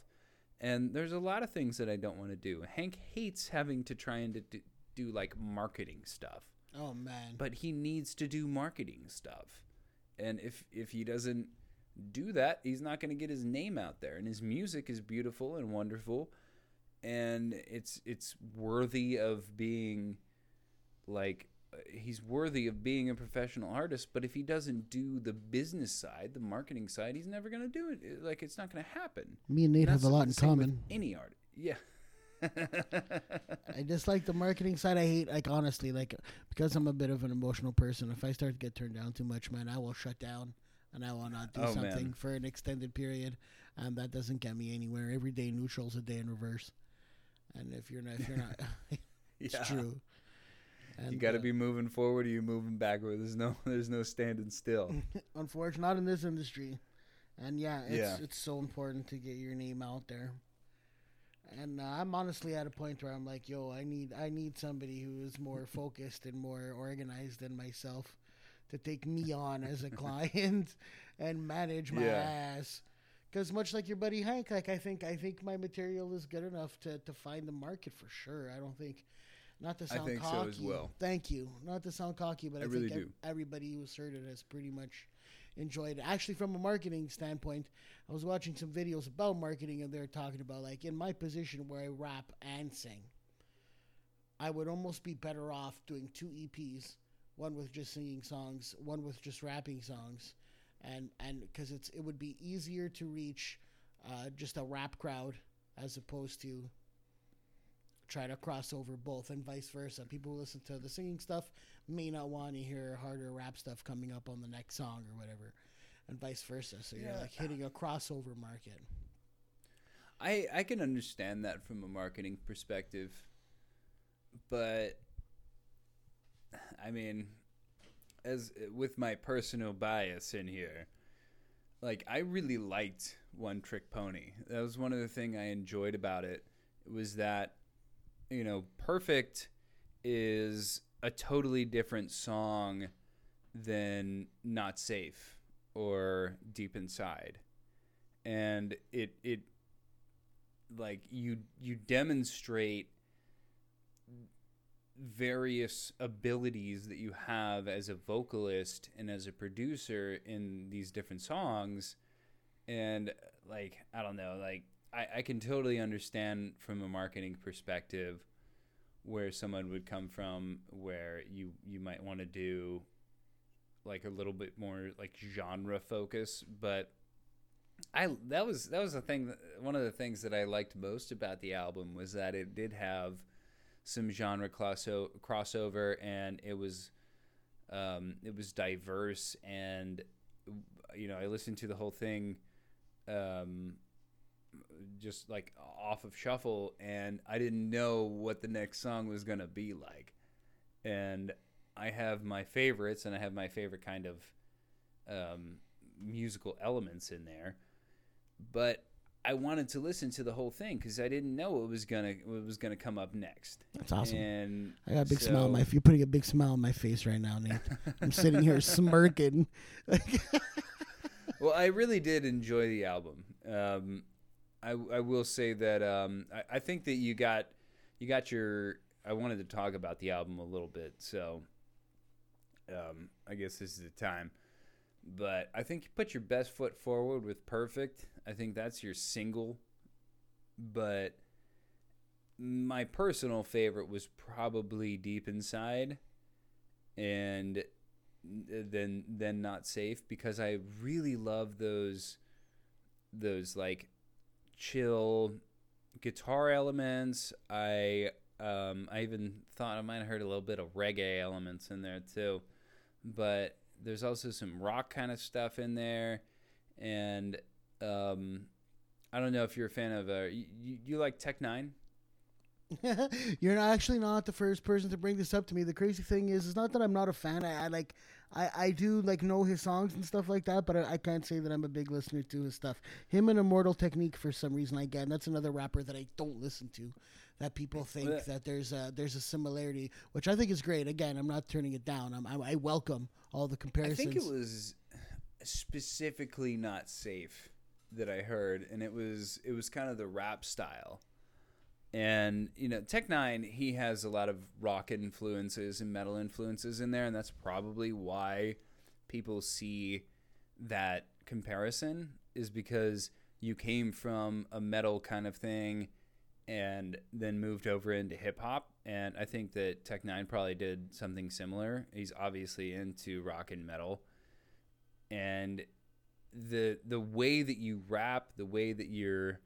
and there's a lot of things that I don't want to do. Hank hates having to try and to do, do like marketing stuff oh man. but he needs to do marketing stuff and if if he doesn't do that he's not going to get his name out there and his music is beautiful and wonderful and it's it's worthy of being like uh, he's worthy of being a professional artist. But if he doesn't do the business side, the marketing side, he's never gonna do it. Like it's not gonna happen. Me and Nate have a lot in common. Any art, yeah. I just like the marketing side. I hate, like, honestly, like, because I'm a bit of an emotional person. If I start to get turned down too much, man, I will shut down and I will not do Oh, something man. for an extended period, and that doesn't get me anywhere. Every day neutral's a day in reverse, and if you're not, if you're not, it's Yeah. true. You got to uh, be moving forward. or you're moving backward. There's no, there's no standing still. unfortunately not in this industry and yeah it's Yeah. it's so important to get your name out there and uh, i'm honestly at a point where i'm like yo i need i need somebody who is more focused and more organized than myself to take me on as a client and manage my Yeah. ass because much like your buddy hank like i think i think my material is good enough to to find the market for sure i don't think not to I sound think so cocky as well. thank you not to sound cocky but i, I really think do. everybody who's heard it has pretty much enjoyed it. Actually, from a marketing standpoint, I was watching some videos about marketing, and they're talking about like in my position where I rap and sing, I would almost be better off doing two EPs, one with just singing songs, one with just rapping songs, and and because it's it would be easier to reach uh, just a rap crowd as opposed to try to cross over both and vice versa. People who listen to the singing stuff may not want to hear harder rap stuff coming up on the next song or whatever, and vice versa. So you're Yeah. like hitting a crossover market. I I can understand that from a marketing perspective, but I mean, as with my personal bias in here, like I really liked One Trick Pony. That was one of the thing I enjoyed about it was that you know, Perfect is a totally different song than Not Safe or Deep Inside. And it it like you you demonstrate various abilities that you have as a vocalist and as a producer in these different songs and like i don't know like i, I can totally understand from a marketing perspective where someone would come from where you you might want to do like a little bit more like genre focus but I that was that was the thing that, one of the things that I liked most about the album was that it did have some genre crosso- crossover and it was um, it was diverse and you know I listened to the whole thing um, just like off of shuffle and I didn't know what the next song was gonna be like and I have my favorites and I have my favorite kind of um, musical elements in there but I wanted to listen to the whole thing because I didn't know what was gonna what was gonna come up next. That's awesome. And I got a big smile on my. so- You're putting a big smile on my face right now, Nate. I'm sitting here smirking. well, I really did enjoy the album. Um, I, I will say that um, I, I think that you got you got your. I wanted to talk about the album a little bit, so um, I guess this is the time. But I think you put your best foot forward with "Perfect." I think that's your single. But my personal favorite was probably "Deep Inside," and then then not safe because I really love those those like chill guitar elements. I um, I even thought I might have heard a little bit of reggae elements in there too, but there's also some rock kind of stuff in there, and um, I don't know if you're a fan of uh, you, you, like Tech N9ne. You're actually not the first person to bring this up to me. The crazy thing is, it's not that I'm not a fan. I, I like, I, I do like know his songs and stuff like that, but I, I can't say that I'm a big listener to his stuff. Him and Immortal Technique for some reason I get. And that's another rapper that I don't listen to. That people think Well, that there's a there's a similarity, which I think is great. Again, I'm not turning it down. I'm, I, I welcome all the comparisons. I think it was specifically not safe that I heard, and it was it was kind of the rap style. And you know, Tech N9ne, he has a lot of rock influences and metal influences in there, and that's probably why people see that comparison is because you came from a metal kind of thing and then moved over into hip hop. And I think that Tech N9ne probably did something similar. He's obviously into rock and metal, and the the way that you rap, the way that your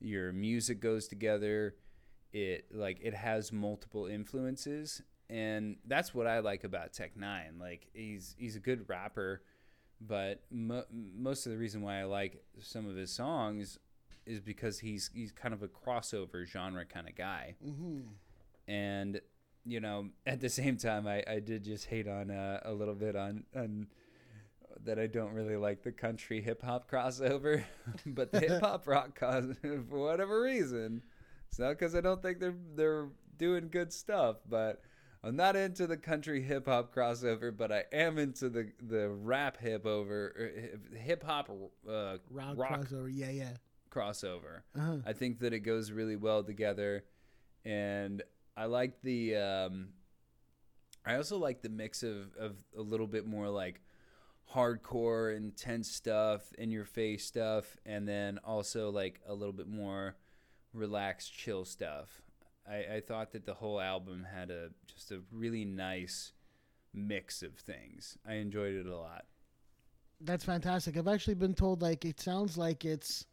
your music goes together, it like it has multiple influences, and that's what I like about Tech N9ne. Like he's he's a good rapper, but mo- most of the reason why I like some of his songs is because he's he's kind of a crossover genre kind of guy, Mm-hmm. and you know at the same time I, I did just hate on uh, a little bit on on that I don't really like the country hip hop crossover, but the hip hop rock cause for whatever reason. It's not because I don't think they're they're doing good stuff, but I'm not into the country hip hop crossover, but I am into the the rap hip over hip hop uh, Rock, rock crossover. Yeah, yeah. crossover. Uh-huh. I think that it goes really well together, and I like the. Um, I also like the mix of of a little bit more like hardcore, intense stuff, in your face stuff, and then also like a little bit more relaxed, chill stuff. I, I thought that the whole album had a just a really nice mix of things. I enjoyed it a lot. That's fantastic. I've actually been told like it sounds like it's.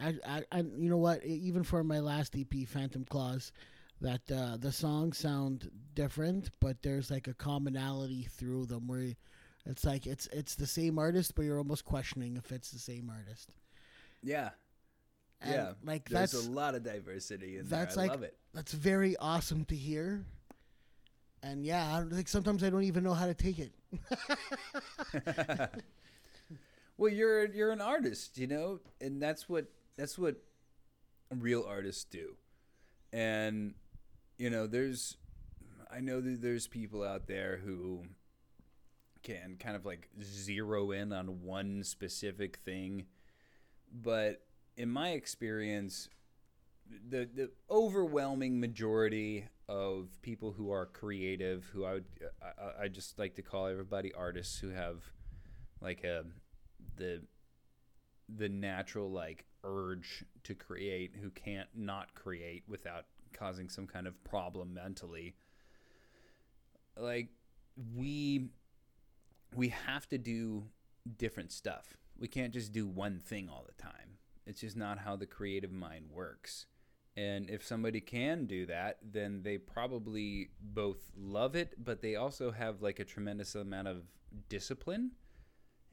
I, I, I you know what? Even for my last EP, Phantom Claws, that uh, the songs sound different, but there's like a commonality through them where it's like it's it's the same artist, but you're almost questioning if it's the same artist. Yeah, And, yeah. like There's that's a lot of diversity in that's there. I like- love it. that's very awesome to hear. And yeah, I don't, like sometimes I don't even know how to take it. well, you're you're an artist, you know, and that's what that's what real artists do. And you know, there's I know that there's people out there who can kind of like zero in on one specific thing, but in my experience, the the overwhelming majority of people who are creative, who I would I, I- just like to call everybody artists who have like a the the natural like urge to create, who can't not create without causing some kind of problem mentally. Like we we have to do different stuff. We can't just do one thing all the time. It's just not how the creative mind works. And if somebody can do that, then they probably both love it, but they also have like a tremendous amount of discipline.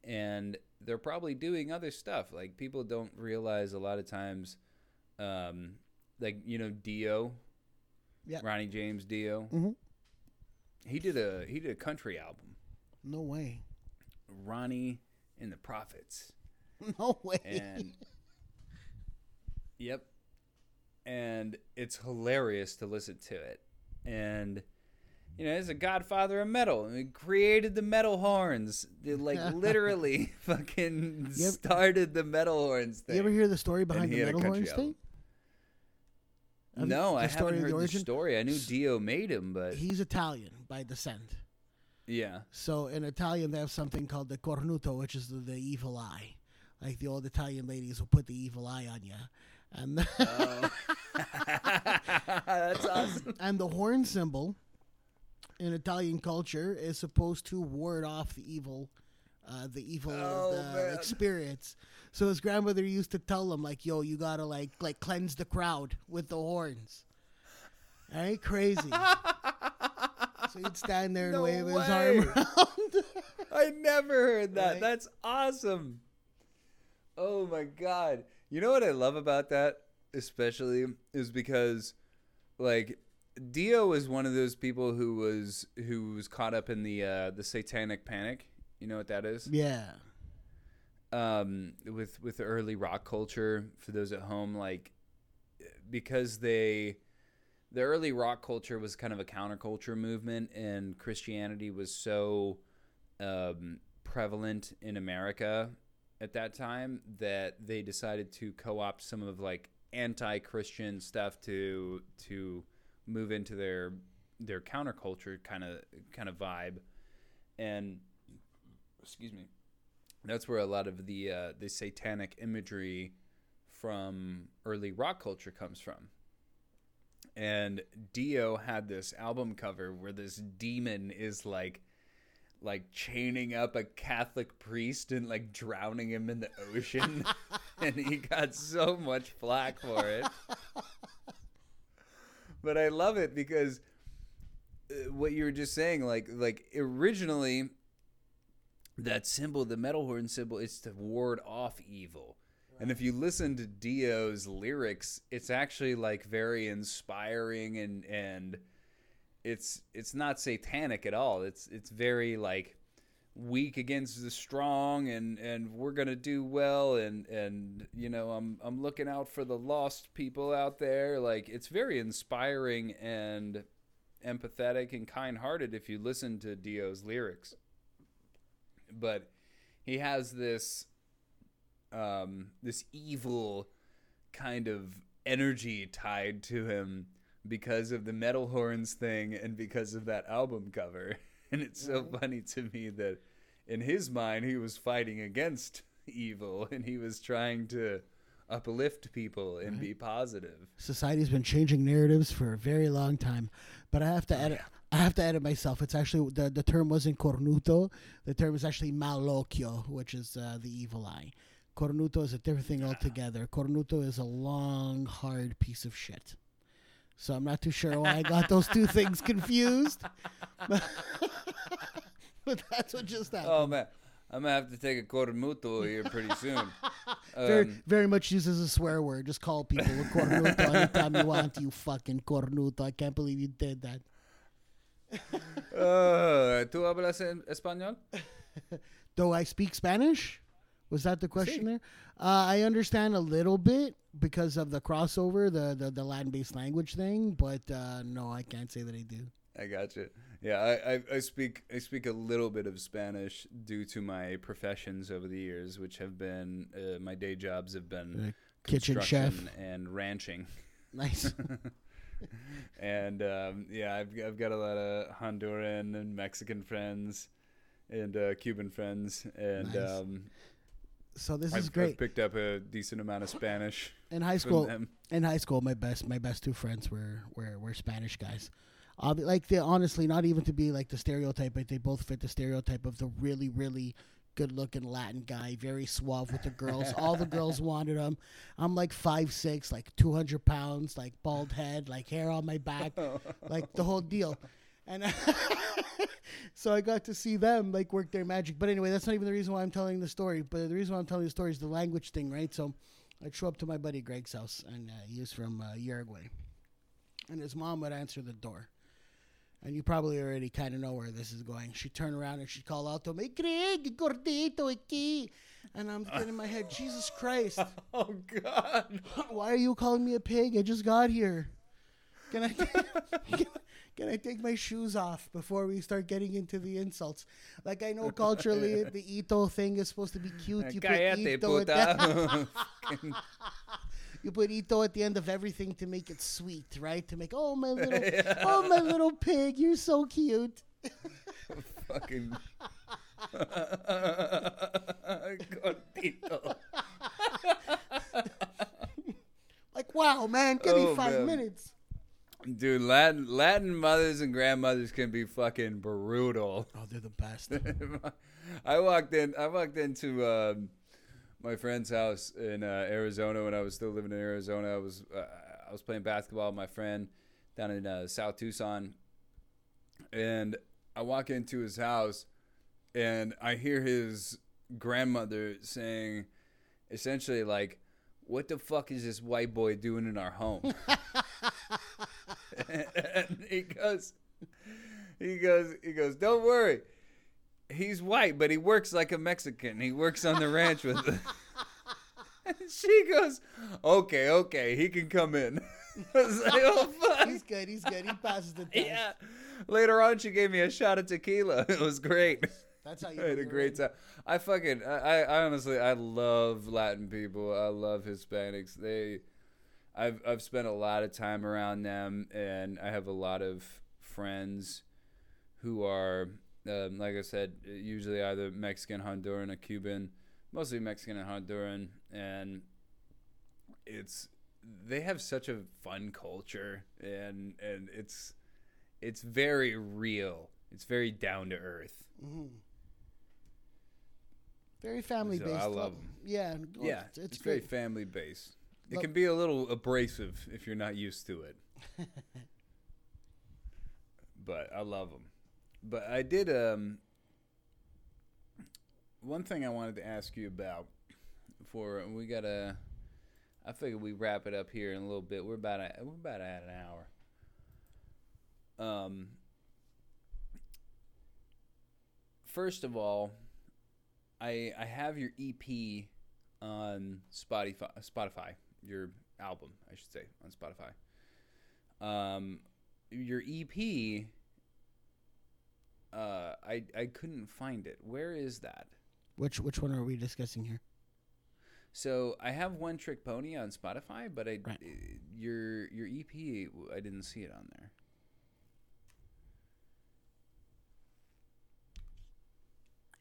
And they're probably doing other stuff. Like people don't realize a lot of times, um, like, you know, Dio, Yeah. Ronnie James Dio. Mhm. He did a he did a country album, No way. Ronnie and the Prophets. No way. and yep and it's hilarious to listen to it and you know he's a godfather of metal he created the metal horns they like literally fucking ever- started the metal horns thing You ever hear the story behind the metal horns album. thing? Have no i haven't heard the the, story i knew dio made him but He's Italian by descent. yeah So in Italian, they have something called the cornuto, which is the, the evil eye. Like the old Italian ladies will put the evil eye on you. And, oh. that's awesome and the horn symbol in Italian culture is supposed to ward off the evil, uh, the evil Oh, the experience. So his grandmother used to tell him like, "Yo, you gotta like like cleanse the crowd with the horns." Ain't crazy. so he'd stand there and No wave his arm around. I never heard that. Right? That's awesome. Oh my god. You know what I love about that especially is because like Dio was one of those people who was who was caught up in the uh the satanic panic. You know what that is? yeah. um, with with the early rock culture for those at home, like because they the early rock culture was kind of a counterculture movement, and Christianity was so um, prevalent in America at that time that they decided to co-opt some of like anti-Christian stuff to to move into their their counterculture kind of kind of vibe, and excuse me that's where a lot of the uh, the satanic imagery from early rock culture comes from. And Dio had this album cover where this demon is like like chaining up a Catholic priest and like drowning him in the ocean. and he got so much flack for it. but I love it because uh, what you were just saying like like originally that symbol the metal horn symbol is to ward off evil and if you listen to Dio's lyrics, it's actually like very inspiring and and it's it's not satanic at all. It's it's very like weak against the strong and and we're going to do well and and you know, I'm I'm looking out for the lost people out there. Like it's very inspiring and empathetic and kind-hearted if you listen to Dio's lyrics. But he has this um, this evil kind of energy tied to him because of the metal horns thing and because of that album cover. And it's so funny to me that in his mind he was fighting against evil and he was trying to uplift people and be positive. Society's been changing narratives for a very long time, but I have to edit. I have to edit myself. It's actually the the term wasn't cornuto. The term is actually malocchio, which is uh, the evil eye. Cornuto is a different thing altogether. Cornuto is a long, hard piece of shit. So I'm not too sure why I got those two things confused. but that's what just happened. Oh man, I'm gonna have to take a cornuto here pretty soon. very, Um, very much used as a swear word. Just call people a cornuto anytime you want. You fucking cornuto. I can't believe you did that. uh, ¿Tú hablas en español? Do I speak Spanish? Was that the question there? Uh, I understand a little bit because of the crossover, the the, the Latin based language thing, but uh, no, I can't say that I do. I got you. Yeah, I, I, I speak I speak a little bit of Spanish due to my professions over the years, which have been uh, my day jobs have been kitchen chef. and ranching, Nice. and um, yeah, I've I've got a lot of Honduran and Mexican friends, and uh, Cuban friends, and Nice. um, so this I've, is I've great. picked up a decent amount of Spanish In high school, in high school, my best my best two friends were were, were Spanish guys. Uh, like they honestly, not even to be like the stereotype, but they both fit the stereotype of the really really good looking Latin guy, very suave with the girls. All the girls wanted him. I'm like five six, like two hundred pounds, like bald head, like hair on my back, like the whole deal. And so I got to see them like work their magic. But anyway, that's not even the reason why I'm telling the story. But the reason why I'm telling the story is the language thing, right? So I'd show up to my buddy Greg's house, and uh, he was from uh, Uruguay, and his mom would answer the door. And you probably already kind of know where this is going. She'd turn around and she'd call out to me, Greg, gordito aquí. And I'm thinking in my head, Jesus Christ, Oh God! why are you calling me a pig? I just got here. Can I, can, can I take my shoes off before we start getting into the insults? Like I know culturally the Ito thing is supposed to be cute. You put Ito at the, puta. you put Ito at the end of everything to make it sweet, right? To make oh my little oh my little pig, you're so cute. Fucking. Gordito. Like wow, man, give me oh, five man. minutes. Dude, Latin Latin mothers and grandmothers can be fucking brutal. Oh, they're the best. I walked in. I walked into um, my friend's house in uh, Arizona when I was still living in Arizona. I was uh, I was playing basketball with my friend down in uh, South Tucson, and I walk into his house, and I hear his grandmother saying, essentially like, "What the fuck is this white boy doing in our home?" and he goes, he goes, he goes, don't worry. He's white, but he works like a Mexican. He works on the ranch with us. and she goes, okay, okay, he can come in. Like, oh, he's good. He's good. He passes the test. Yeah. Later on, she gave me a shot of tequila. It was great. That's how you. I had a great time. I fucking, I, I I honestly, I love Latin people. I love Hispanics. They, I've, I've spent a lot of time around them, and I have a lot of friends who are, um, like I said, usually either Mexican, Honduran, or Cuban, mostly Mexican and Honduran, and it's they have such a fun culture and and it's it's very real. It's very down to earth. Very family based. So I love 'em. Yeah, yeah, it's, it's, very great. family based. It can be a little abrasive if you're not used to it. but I love them. But I did um one thing I wanted to ask you about for we got to I figured we wrap it up here in a little bit. We're about at, we're about at an hour. Um First of all, I I have your EP on Spotify. Spotify, your album, I should say, on Spotify. Um, your EP. Uh, I I couldn't find it. Where is that? Which which one are we discussing here? So I have One Trick Pony on Spotify, but I Right. uh, your your EP I didn't see it on there.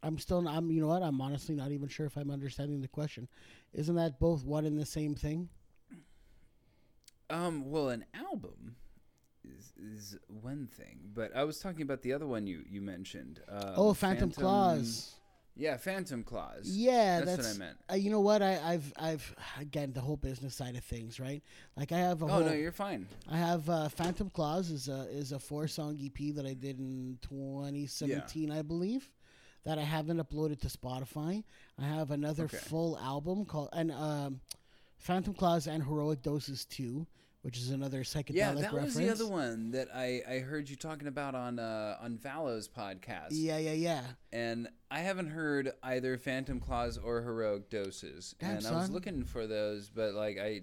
I'm still. I'm. You know what? I'm honestly not even sure if I'm understanding the question. Isn't that both one and the same thing? Um, well, an album is is one thing, but I was talking about the other one you you mentioned. Um, oh, Phantom, Claws. Yeah, Phantom Claws. Yeah, that's, that's, what I meant. Uh, you know what? I, I've I've again the whole business side of things, right? Like I have a Oh whole. no, you're fine. I have uh, Phantom Claws is a is a four song EP that I did in 2017, I believe, that I haven't uploaded to Spotify. I have another Okay. full album called and um, Phantom Claws and Heroic Doses Two, which is another psychedelic Yeah, that reference. was the other one that I, I heard you talking about on uh, on Valo's podcast. Yeah, yeah, yeah. And I haven't heard either Phantom Claws or Heroic Doses. Damn, and I was looking for those, but like I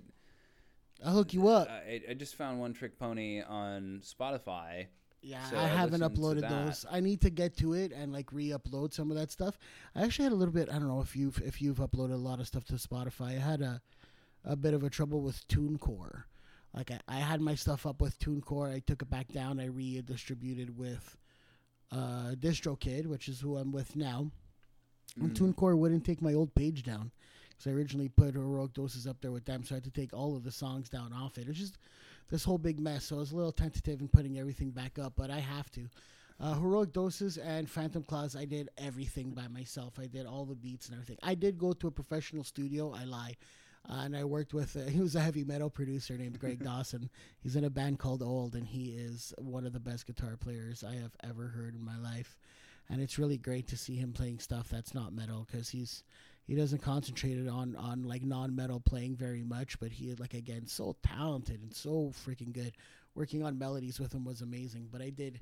I'll hook you up. I, I just found One Trick Pony on Spotify. Yeah, So I I haven't uploaded those. I need to get to it and like re-upload some of that stuff. I actually had a little bit. I don't know if you've if you've uploaded a lot of stuff to Spotify. I had a a bit of a trouble with TuneCore. Like I, I had my stuff up with TuneCore. I took it back down. I redistributed with uh, DistroKid, which is who I'm with now. And Mm. TuneCore wouldn't take my old page down because I originally put heroic doses up there with them, so I had to take all of the songs down off it. It's just this whole big mess. So I was a little tentative in putting everything back up, but I have to. Uh, heroic doses and Phantom Claws, I did everything by myself. I did all the beats and everything. I did go to a professional studio. I lie. Uh, and I worked with, uh, he was a heavy metal producer named Greg Dawson. He's in a band called Old, and he is one of the best guitar players I have ever heard in my life and it's really great to see him playing stuff that's not metal because he's he doesn't concentrate on on like non-metal playing very much but he like again so talented and so freaking good. Working on melodies with him was amazing but i did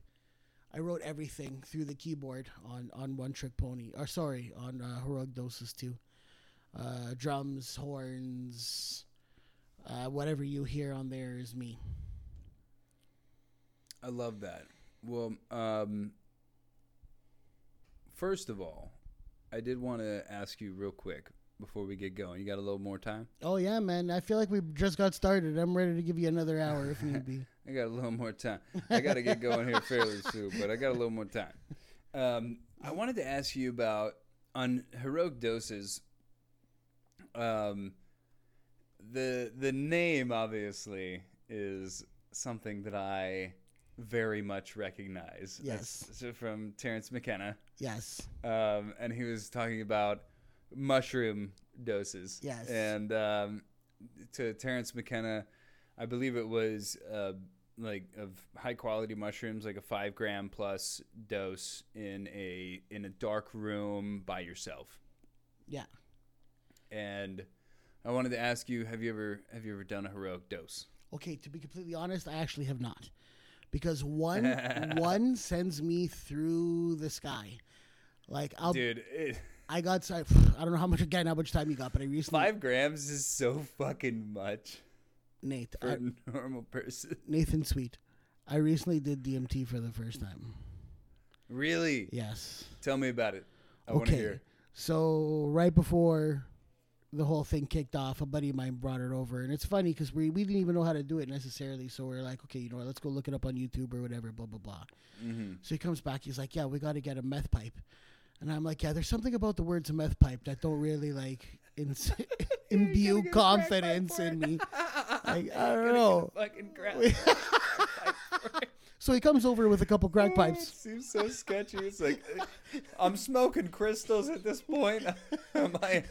i wrote everything through the keyboard on on one trick pony or sorry on uh, heroic doses too. Uh, drums horns uh, whatever you hear on there is me. I love that. Well, um, first of all, I did want to ask you real quick before we get going. You got a little more time? oh yeah man i feel like we just got started i'm ready to give you another hour if need be I got a little more time. I got to get going here fairly soon, but I got a little more time. Um, I wanted to ask you about on heroic doses. Um, the the name obviously is something that I very much recognize. Yes. It's- from Terence McKenna, yes um, and he was talking about mushroom doses. Yes. And um, to Terence McKenna, I believe it was uh, like of high quality mushrooms, like a five gram plus dose in a in a dark room by yourself. yeah And I wanted to ask you: Have you ever have you ever done a heroic dose? Okay, to be completely honest, I actually have not, because one one sends me through the sky. Like I'll, Dude, it, I got so- I don't know how much again how much time you got, but I recently five grams is so fucking much Nate for I, a normal person. Nathan Sweet. I recently did DMT for the first time. Really? Yes. Tell me about it. I want to okay. hear. So right before the whole thing kicked off, a buddy of mine brought it over, and it's funny because we we didn't even know how to do it necessarily. So we are like, okay, you know what? Let's go look it up on YouTube or whatever. Blah blah blah. Mm-hmm. So he comes back. He's like, "Yeah, we got to get a meth pipe," and I'm like, "Yeah, there's something about the words meth pipe that don't really like ins- imbue get a crack confidence in me. Like, I don't Gotta get a know. Fucking. So he comes over with a couple crack It pipes. seems so sketchy. It's like I'm smoking crystals at this point. am I?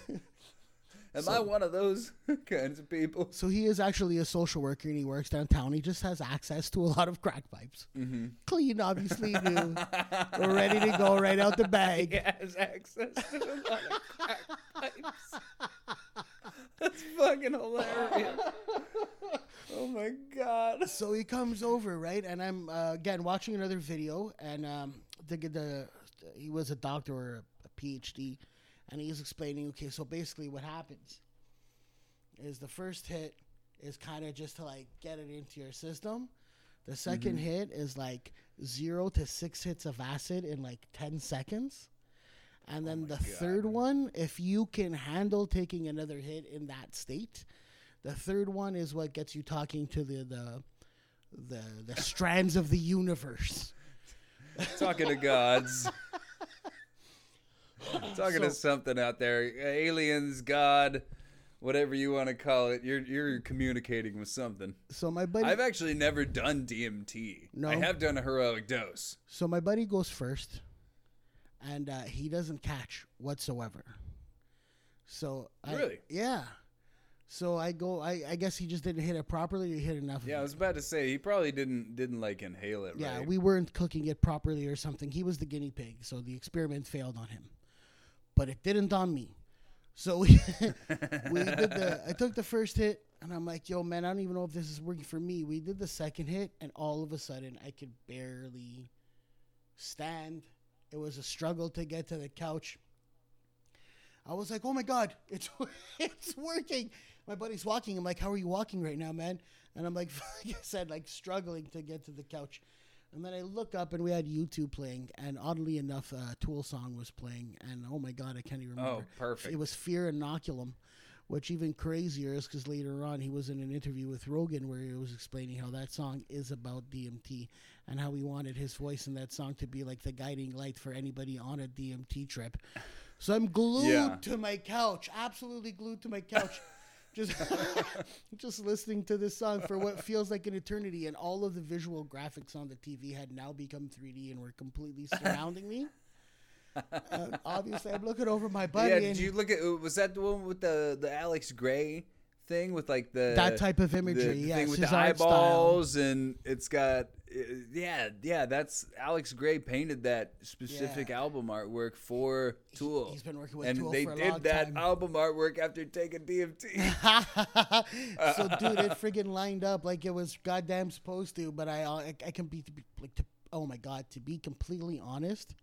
Am I one of those kinds of people? So he is actually a social worker and he works downtown. He just has access to a lot of crack pipes. Mm-hmm. Clean, obviously, new. We're ready to go right out the bag. He has access to a lot of crack pipes. That's fucking hilarious. Oh my god. So he comes over, right? And I'm, uh, again, watching another video. And um, the, the, he was a doctor or a PhD. And he's explaining, okay, so basically what happens is the first hit is kind of just to like get it into your system. The 2nd mm-hmm. hit is like zero to six hits of acid in like 10 seconds. And then oh the third one, if you can handle taking another hit in that state, the third one is what gets you talking to the the the, the strands of the universe. Talking to gods. Talking to something out there. Aliens, God, whatever you want to call it. You're you're communicating with something. So my buddy, I've actually never done DMT. No? I have done a heroic dose. so my buddy goes first, and uh, he doesn't catch whatsoever. So I, Really? yeah. So I go. I, I guess he just didn't hit it properly. He hit enough. Yeah, I was about to say he probably didn't didn't like inhale it. Yeah, right? we weren't cooking it properly or something. He was the guinea pig, so the experiment failed on him. But it didn't on me. So we, we did the I took the first hit and I'm like, yo man, I don't even know if this is working for me. We did the second hit and all of a sudden I could barely stand. It was a struggle to get to the couch. I was like, "Oh my god, it's it's working." My buddy's walking. I'm like, "How are you walking right now, man?" And I'm like, like I said, like struggling to get to the couch. And then I look up and we had YouTube playing, and oddly enough, a Tool song was playing. And oh my god, I can't even oh, remember. Oh, perfect. It was Fear Inoculum, which even crazier is because later on he was in an interview with Rogan where he was explaining how that song is about DMT and how he wanted his voice in that song to be like the guiding light for anybody on a DMT trip. So I'm glued Yeah. to my couch, absolutely glued to my couch. Just, just listening to this song for what feels like an eternity, and all of the visual graphics on the TV had now become 3D and were completely surrounding me. And obviously, I'm looking over my buddy, yeah, and did you look at was that the one with the the Alex Grey thing with like the that type of imagery, the yeah, thing with the art style. eyeballs and it's got yeah yeah that's Alex Grey painted that specific Yeah. album artwork for Tool. he's been working with and Tool they for a did long that time. album artwork after taking DMT. so, dude, it friggin' lined up like it was goddamn supposed to. But I, I, I can be, to be like, to, oh my god, to be completely honest,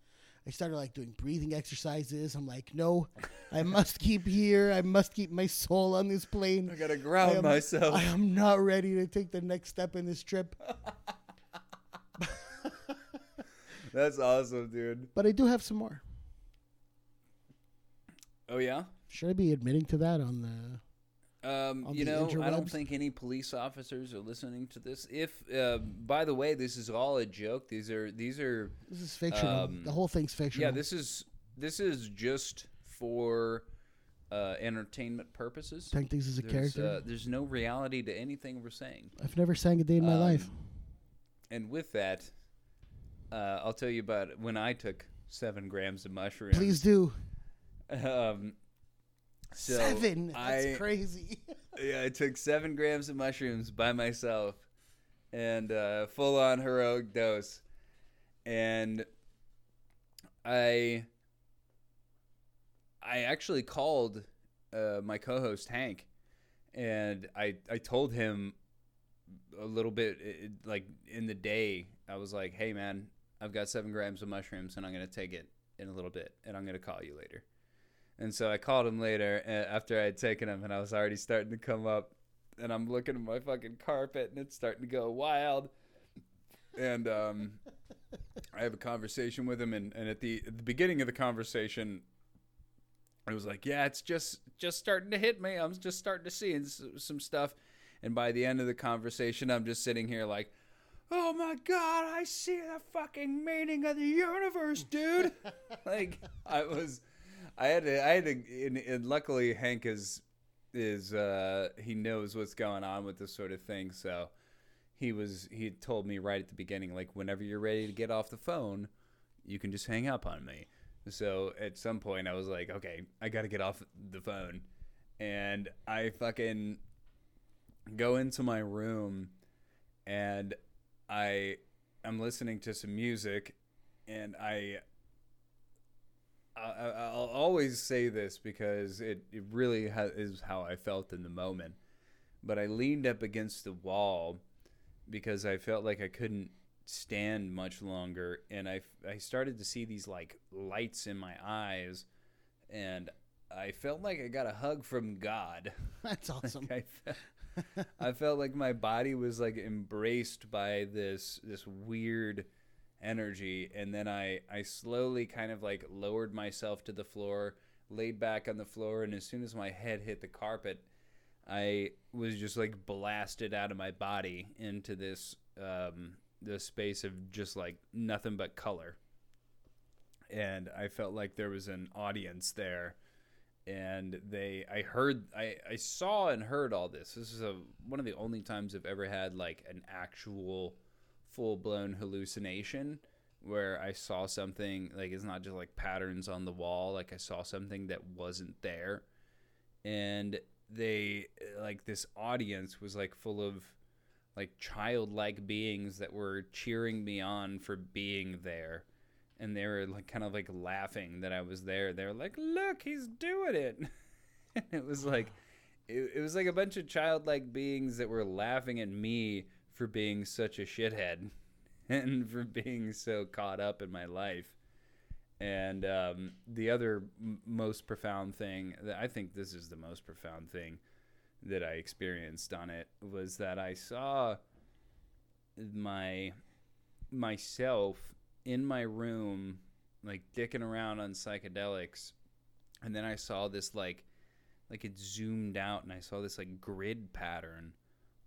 I started like doing breathing exercises. I'm like, no, I must keep here. I must keep my soul on this plane. I gotta I ground am- myself. I am not ready to take the next step in this trip. That's awesome, dude. But I do have some more. Oh yeah. Should I be admitting to that on the? Um, you know, I don't think any police officers are listening to this. If, uh, by the way, this is all a joke. These are these are This is fictional. Um, the whole thing's fictional. yeah. This is this is just for uh, entertainment purposes. Tank thinks is a There's, character. uh, there's no reality to anything we're saying. I've never sang a day in my um, life. And with that, uh, I'll tell you about when I took seven grams of mushrooms. Please do. Um, so Seven. That's I, crazy. Yeah, I took seven grams of mushrooms by myself, and uh, full on heroic dose, and I I actually called uh, my co-host Hank, and I I told him a little bit it, like in the day I was like, hey man, I've got seven grams of mushrooms, and I'm gonna take it in a little bit, and I'm gonna call you later. And so I called him later uh, after I had taken him, and I was already starting to come up. And I'm looking at my fucking carpet, and it's starting to go wild. And um, I have a conversation with him, and, and at the at the beginning of the conversation, I was like, "Yeah, it's just just starting to hit me. I'm just starting to see some stuff." And by the end of the conversation, I'm just sitting here like, "Oh my god, I see the fucking meaning of the universe, dude!" like I was. I had to, I had to, and, and luckily Hank is, is, uh, he knows what's going on with this sort of thing. So he was, he told me right at the beginning, like, whenever you're ready to get off the phone, you can just hang up on me. So at some point I was like, okay, I got to get off the phone. And I fucking go into my room and I I'm listening to some music and I I, I'll always say this because it, it really ha- is how I felt in the moment. But I leaned up against the wall because I felt like I couldn't stand much longer. And I, I started to see these like lights in my eyes. And I felt like I got a hug from God. That's awesome. I, fe- I felt like my body was like embraced by this this weird energy and then I I slowly kind of like lowered myself to the floor, laid back on the floor and as soon as my head hit the carpet, I was just like blasted out of my body into this um this space of just like nothing but color. And I felt like there was an audience there and they I heard I, I saw and heard all this. This is a one of the only times I've ever had like an actual full blown hallucination where I saw something like it's not just like patterns on the wall, like I saw something that wasn't there. And they like this audience was like full of like childlike beings that were cheering me on for being there and they were like kind of like laughing that I was there. They were like, "Look, he's doing it." and it was like it, it was like a bunch of childlike beings that were laughing at me for being such a shithead and for being so caught up in my life. And um, the other m- most profound thing, that I think this is the most profound thing that I experienced on it, was that I saw my myself in my room, like dicking around on psychedelics, and then I saw this like, like it zoomed out, and I saw this like grid pattern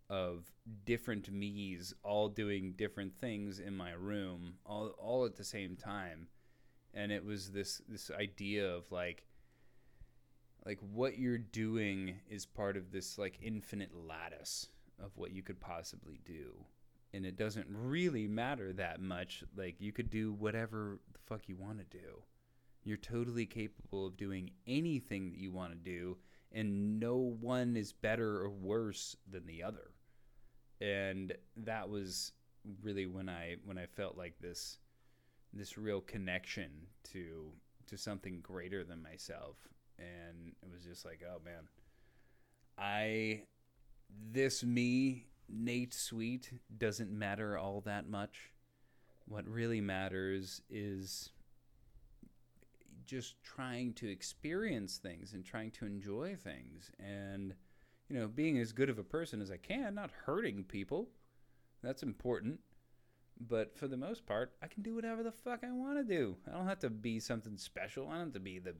of different me's all doing different things in my room, all all at the same time, and it was this this idea of like. Like what you're doing is part of this like infinite lattice of what you could possibly do and it doesn't really matter that much. Like you could do whatever the fuck you want to do. You're totally capable of doing anything that you want to do, and no one is better or worse than the other. And that was really when I when I felt like this this real connection to to something greater than myself and it was just like oh man I this me Nate Sweet doesn't matter all that much. What really matters is just trying to experience things and trying to enjoy things and you know being as good of a person as I can, not hurting people. That's important. But for the most part, I can do whatever the fuck I want to do. I don't have to be something special. I don't have to be the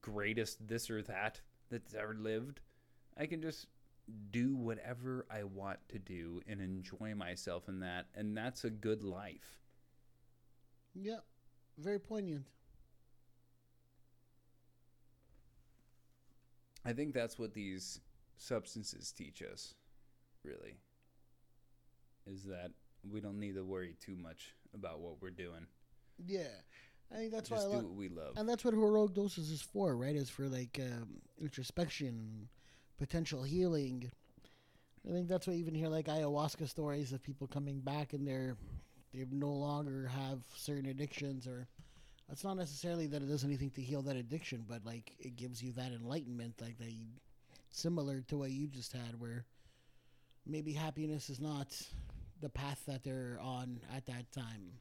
greatest this or that that's ever lived. I can just do whatever I want to do and enjoy myself in that. And that's a good life. Yeah, very poignant. I think that's what these substances teach us, really, is that we don't need to worry too much about what we're doing. Yeah, I think that's Just why I we love. and that's what heroic doses is for, right? Is for like um, introspection, potential healing. I think that's why you even hear like ayahuasca stories of people coming back and they're they no longer have certain addictions or it's not necessarily that it does anything to heal that addiction, but like it gives you that enlightenment, like that you, similar to what you just had, where maybe happiness is not the path that they're on at that time.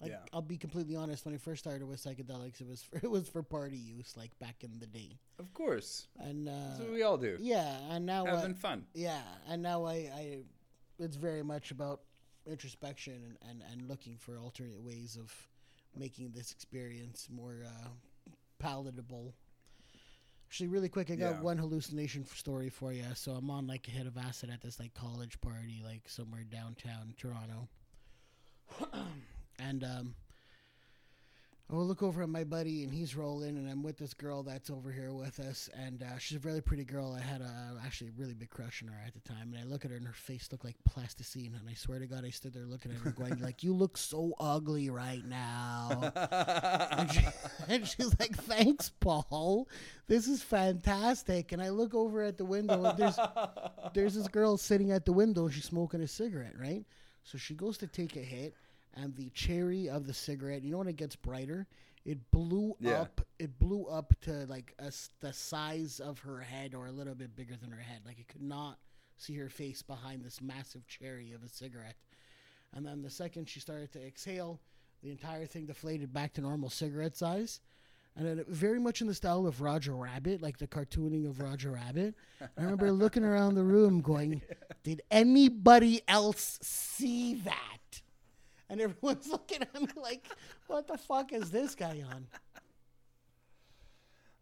Like Yeah. I'll be completely honest, when I first started with psychedelics, it was for, it was for party use, like back in the day, Of course. and uh, That's what we all do. yeah, and now I, Having fun. yeah, and now I, I it's very much about introspection and, and, and looking for alternate ways of making this experience more uh, palatable. Actually, really quick, I got Yeah. one hallucination story for you. So I'm on like a hit of acid at this like college party, like somewhere downtown Toronto, and um, I will look over at my buddy, and he's rolling, and I'm with this girl that's over here with us, and uh, she's a really pretty girl. I had a actually a really big crush on her at the time, and I look at her, and her face looked like plasticine, and I swear to God, I stood there looking at her, going like, "You look so ugly right now." and, she, and she's like, "Thanks, Paul. This is fantastic." And I look over at the window, and there's there's this girl sitting at the window, she's smoking a cigarette, right? So she goes to take a hit, and the cherry of the cigarette, you know when it gets brighter, it blew Yeah. up. It blew up to like a the size of her head, or a little bit bigger than her head. Like you could not see her face behind this massive cherry of a cigarette. And then the second she started to exhale, the entire thing deflated back to normal cigarette size. And then it, very much in the style of Roger Rabbit, like the cartooning of Roger Rabbit. I remember looking around the room going, Did anybody else see that? And everyone's looking at me like, What the fuck is this guy on?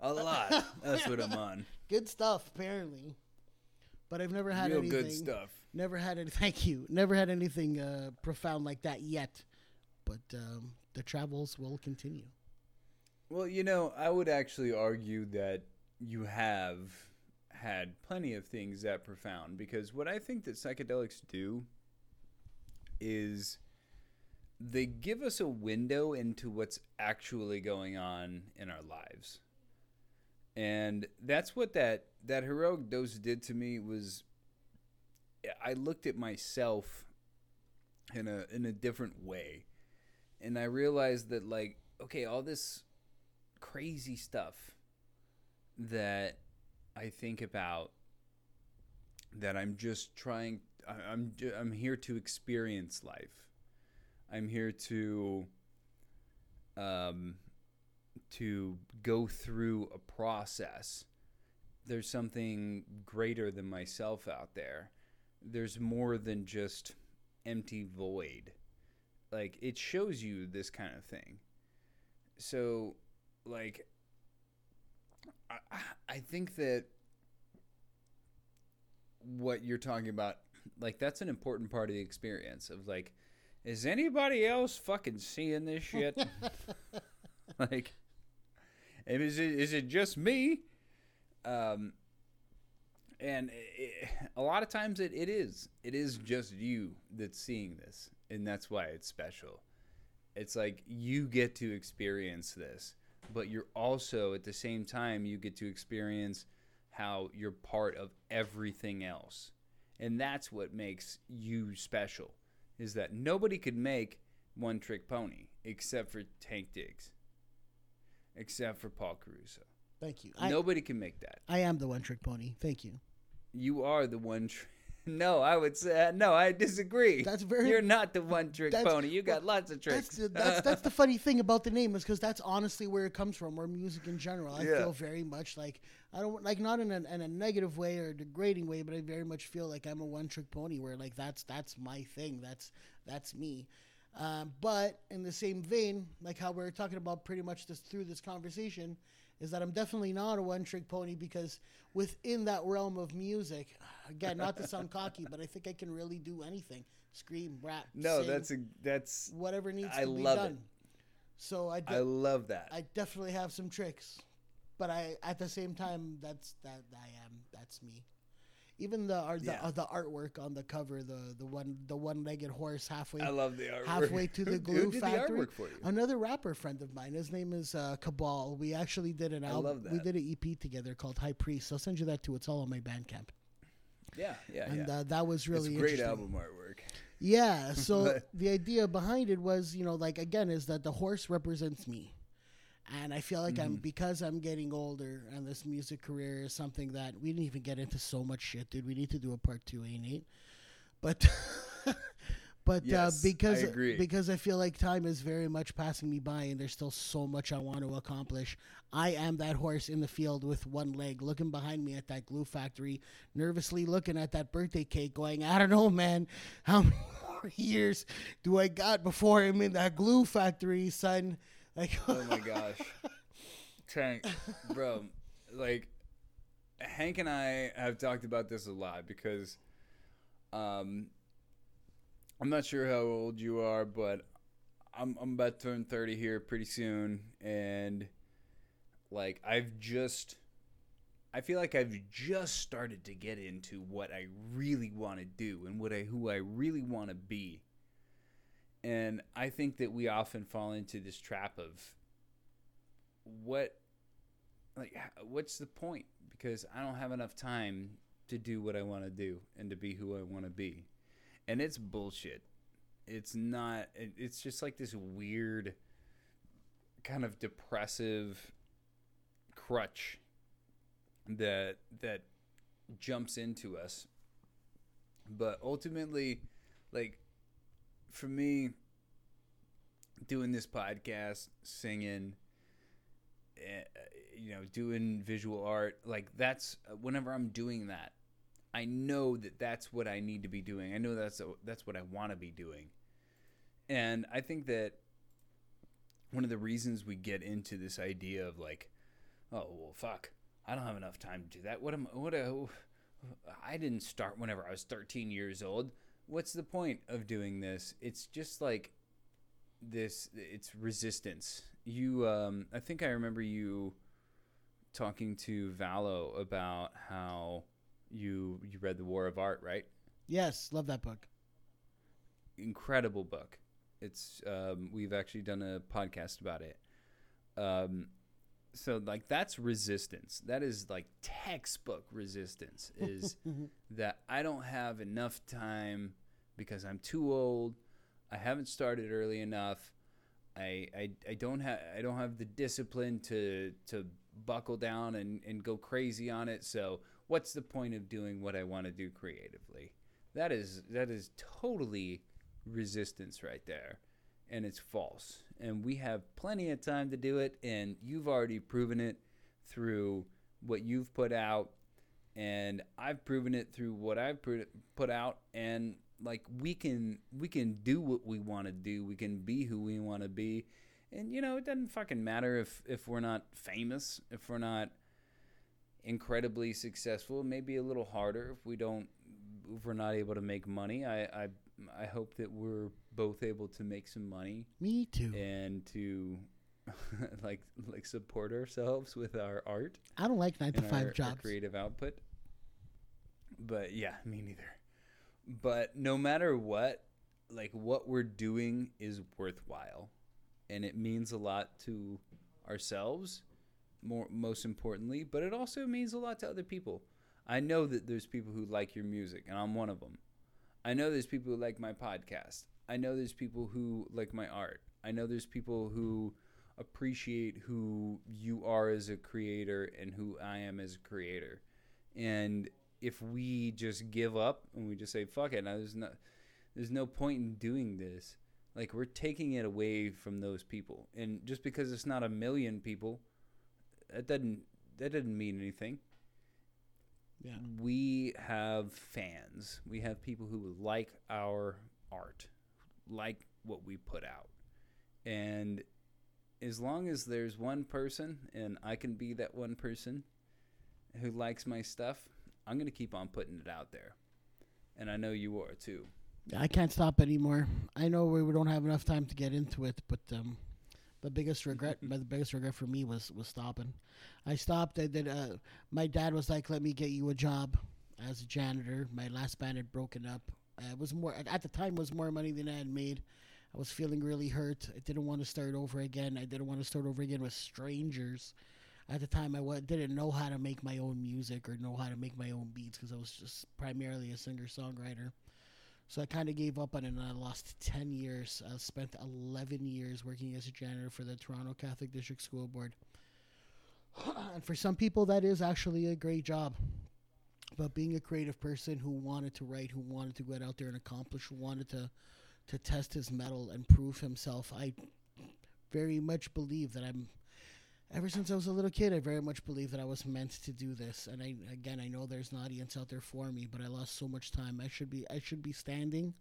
A lot. That's what I'm on. Good stuff, apparently. But I've never had Real anything. good stuff. Never had any. Thank you. Never had anything uh, profound like that yet. But um, the travels will continue. Well, you know, I would actually argue that you have had plenty of things that profound because what I think that psychedelics do is they give us a window into what's actually going on in our lives. And that's what that that heroic dose did to me was I looked at myself in a in a different way. And I realized that like okay, all this crazy stuff that I think about that I'm just trying I'm I'm here to experience life. I'm here to um to go through a process. There's something greater than myself out there. There's more than just empty void. Like it shows you this kind of thing. So like I, I think that what you're talking about like that's an important part of the experience of like is anybody else fucking seeing this shit? Like is it, is it just me? Um and it, a lot of times it, it is it is just you that's seeing this and that's why it's special. It's like you get to experience this but you're also at the same time you get to experience how you're part of everything else. And that's what makes you special is that nobody could make one trick pony except for tank diggs except for paul caruso Thank you. I, nobody can make that I am the one trick pony. Thank you. you are the one tr- no i would say no i disagree That's very- you're not the one trick pony you got lots of tricks That's the, that's that's the funny thing about the name is because that's honestly where it comes from, or music in general. I Yeah. feel very much like I don't like not in a, in a negative way or degrading way, but I very much feel like I'm a one trick pony. Where like that's that's my thing. That's that's me. Um, but in the same vein, like how we're talking about pretty much this through this conversation, is that I'm definitely not a one trick pony because within that realm of music, again, not to sound cocky, but I think I can really do anything: scream, rap, no sing, that's a that's whatever needs I to be love it. done. So I, de- i love that I definitely have some tricks, but I at the same time that's that I am that's me. Even the art, the, Yeah. uh, the artwork on the cover, the the one the one legged horse halfway i love the artwork halfway to Who- the who glue did factory. the artwork for you Another rapper friend of mine, his name is uh, Cabal. We actually did an album. We did an EP together called High Priest. I'll send you that too. It's all on my Bandcamp, yeah yeah and yeah uh, that was really it's great album artwork Yeah. So the idea behind it was, you know, like again, is that the horse represents me, and I feel like I'm Mm-hmm. because I'm getting older, and this music career is something that we didn't even get into so much shit, dude. We need to do a part two, ain't it? But. But Yes, uh, because I because I feel like time is very much passing me by, and there's still so much I want to accomplish. I am that horse in the field with one leg, looking behind me at that glue factory, nervously looking at that birthday cake, going, "I don't know, man, how many more years do I got before I'm in that glue factory, son?" Like, oh my gosh tank bro like hank and i have talked about this a lot because um i'm not sure how old you are but I'm I'm about to turn 30 here pretty soon and like I've just I feel like I've just started to get into what I really want to do and what I who I really want to be. And I think that we often fall into this trap of what like what's the point because I don't have enough time to do what I want to do and to be who I want to be. And it's bullshit. It's not it's just like this weird kind of depressive crutch that that jumps into us. But ultimately, like for me, doing this podcast, singing, eh, you know, doing visual art, like that's whenever I'm doing that, I know that that's what I need to be doing. I know that's that's what I want to be doing, and I think that one of the reasons we get into this idea of like, oh well, fuck, I don't have enough time to do that. What am what a, I didn't start whenever I was 13 years old. What's the point of doing this? It's just like this. It's resistance. You, um, I think I remember you talking to Valo about how you you read the War of Art, right? Yes, love that book. incredible book. It's um, we've actually done a podcast about it. Um, so like that's resistance. That is like textbook resistance. Is that I don't have enough time because I'm too old. I haven't started early enough. I, I, I don't have I don't have the discipline to to buckle down and, and go crazy on it. So what's the point of doing what I want to do creatively? That is that is totally resistance right there. And it's false. And we have plenty of time to do it and you've already proven it through what you've put out and I've proven it through what I've put out and like we can we can do what we want to do. We can be who we want to be. And you know, it doesn't fucking matter if if we're not famous, if we're not incredibly successful, maybe a little harder if we don't if we're not able to make money. I I I hope that we're both able to make some money Me too. and to like like support ourselves with our art I don't like nine to five our, our jobs. creative output. But yeah, me neither. But no matter what, like what we're doing is worthwhile, and it means a lot to ourselves, more most importantly. But it also means a lot to other people. I know that there's people who like your music, and I'm one of them. I know there's people who like my podcast. I know there's people who like my art. I know there's people who appreciate who you are as a creator and who I am as a creator. And if we just give up and we just say fuck it, now there's no there's no point in doing this. Like we're taking it away from those people. And just because it's not a million people, that doesn't that doesn't mean anything. Yeah. We have fans. We have people who like our art, like what we put out. And as long as there's one person and I can be that one person who likes my stuff, I'm going to keep on putting it out there. And I know you are too. I can't stop anymore. I know we don't have enough time to get into it, but um, the biggest regret, the biggest regret for me was was stopping. I stopped. I did. Uh, my dad was like, "Let me get you a job as a janitor." My last band had broken up. Uh, it was more at the time was more money than I had made. I was feeling really hurt. I didn't want to start over again. I didn't want to start over again with strangers. At the time, I didn't know how to make my own music or know how to make my own beats because I was just primarily a singer songwriter. So I kind of gave up on it and I lost 10 years. I spent 11 years working as a janitor for the Toronto Catholic District School Board. and for some people, that is actually a great job. But being a creative person who wanted to write, who wanted to get out there and accomplish, who wanted to, to test his mettle and prove himself, I very much believe that I'm. Ever since I was a little kid, I very much believe that I was meant to do this. And I, again, I know there's an audience out there for me, but I lost so much time. I should be, I should be standing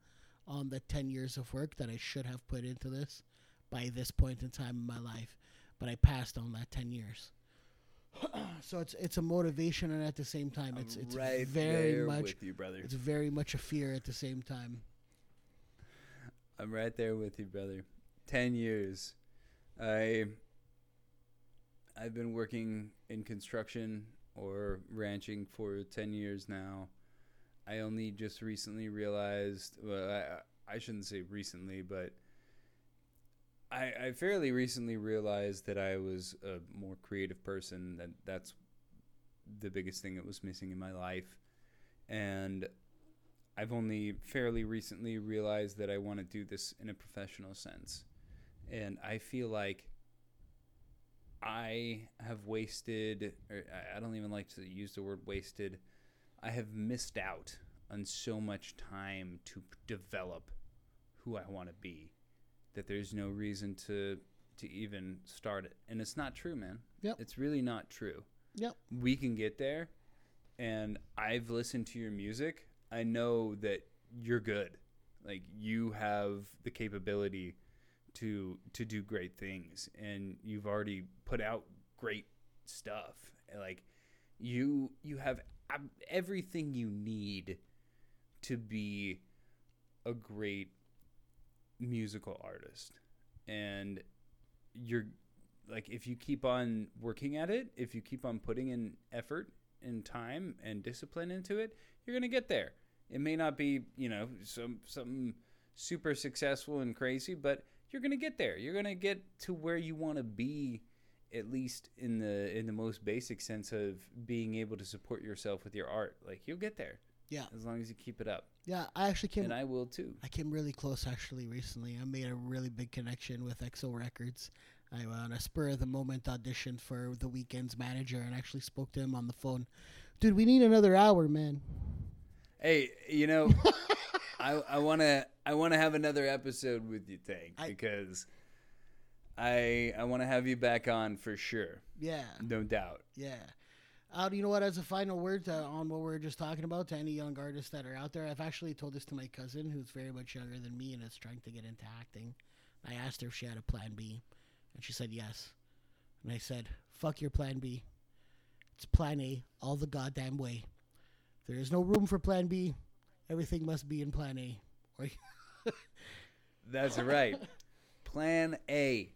on the 10 years of work that I should have put into this by this point in time in my life. But I passed on that 10 years. so it's it's a motivation and at the same time it's it's very much you, it's very much a fear at the same time. I'm right there with you, brother. 10 years. I I've been working in construction or ranching for 10 years now. I only just recently realized, well, I, I shouldn't say recently, but I, I fairly recently realized that I was a more creative person. That that's the biggest thing that was missing in my life, and I've only fairly recently realized that I want to do this in a professional sense, and I feel like I have wasted, or I- I don't even like to use the word wasted. I have missed out on so much time to develop who I want to be that there's no reason to to even start it. And it's not true, man. Yep. It's really not true. Yep. We can get there and I've listened to your music. I know that you're good. Like you have the capability to to do great things. And you've already put out great stuff. Like you you have everything you need to be a great musical artist. And you're like if you keep on working at it if you keep on putting in effort and time and discipline into it you're going to get there. It may not be you know some something super successful and crazy but you're going to get there you're going to get to where you want to be at least in the in the most basic sense of being able to support yourself with your art like you'll get there Yeah. as long as you keep it up Yeah, I actually came. and i will too I came really close actually recently. I made a really big connection with XO Records. I on a spur of the moment auditioned for the Weeknd's manager and actually spoke to him on the phone. Dude, we need another hour, man. Hey, you know, I I want to I want to have another episode with you, Tank, I- because I I want to have you back on for sure, Yeah, no doubt. yeah. Uh, you know what? As a final word to, on what we're just talking about, to any young artists that are out there, I've actually told this to my cousin, who's very much younger than me and is trying to get into acting. I asked her if she had a plan B, and she said yes. And I said, "Fuck your plan B. It's plan A all the goddamn way. There is no room for plan B. Everything must be in plan A." That's right. Plan A,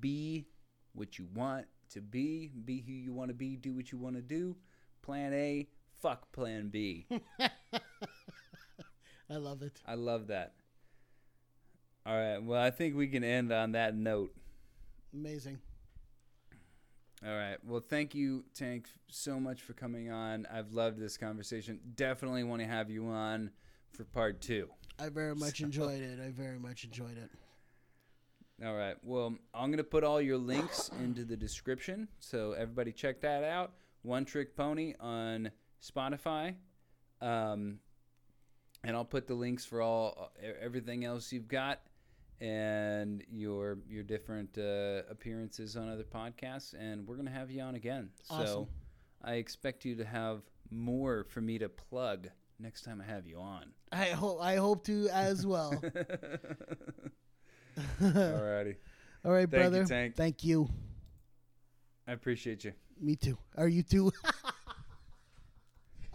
be what you want to be, be who you want to be, do what you want to do. Plan A, fuck Plan B. I love it. I love that. All right, well, I think we can end on that note. Amazing. All right. Well, thank you, Tank, so much for coming on. I've loved this conversation. Definitely want to have you on for part two. I very much enjoyed it. I very much enjoyed it. All right. Well, I'm going to put all your links into the description. So everybody check that out. One Trick Pony on Spotify. Um, and I'll put the links for all e- everything else you've got and your your different uh, appearances on other podcasts and we're going to have you on again. So I expect you to have more for me to plug next time I have you on. I hope I hope to as well. Alrighty. All right, Thank you, brother. Tank. Thank you. I appreciate you. Me too. Are you too?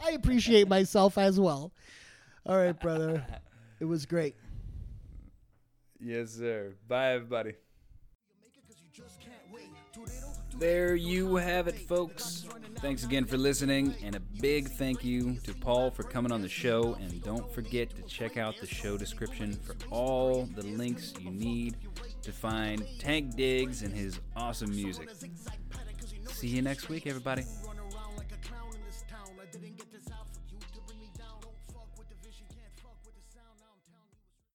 I appreciate myself as well. All right, brother. It was great. Yes, sir. Bye, everybody. There you have it, folks. Thanks again for listening, and a big thank you to Paul for coming on the show. And don't forget to check out the show description for all the links you need to find Tank Diggs and his awesome music. See you next week, everybody.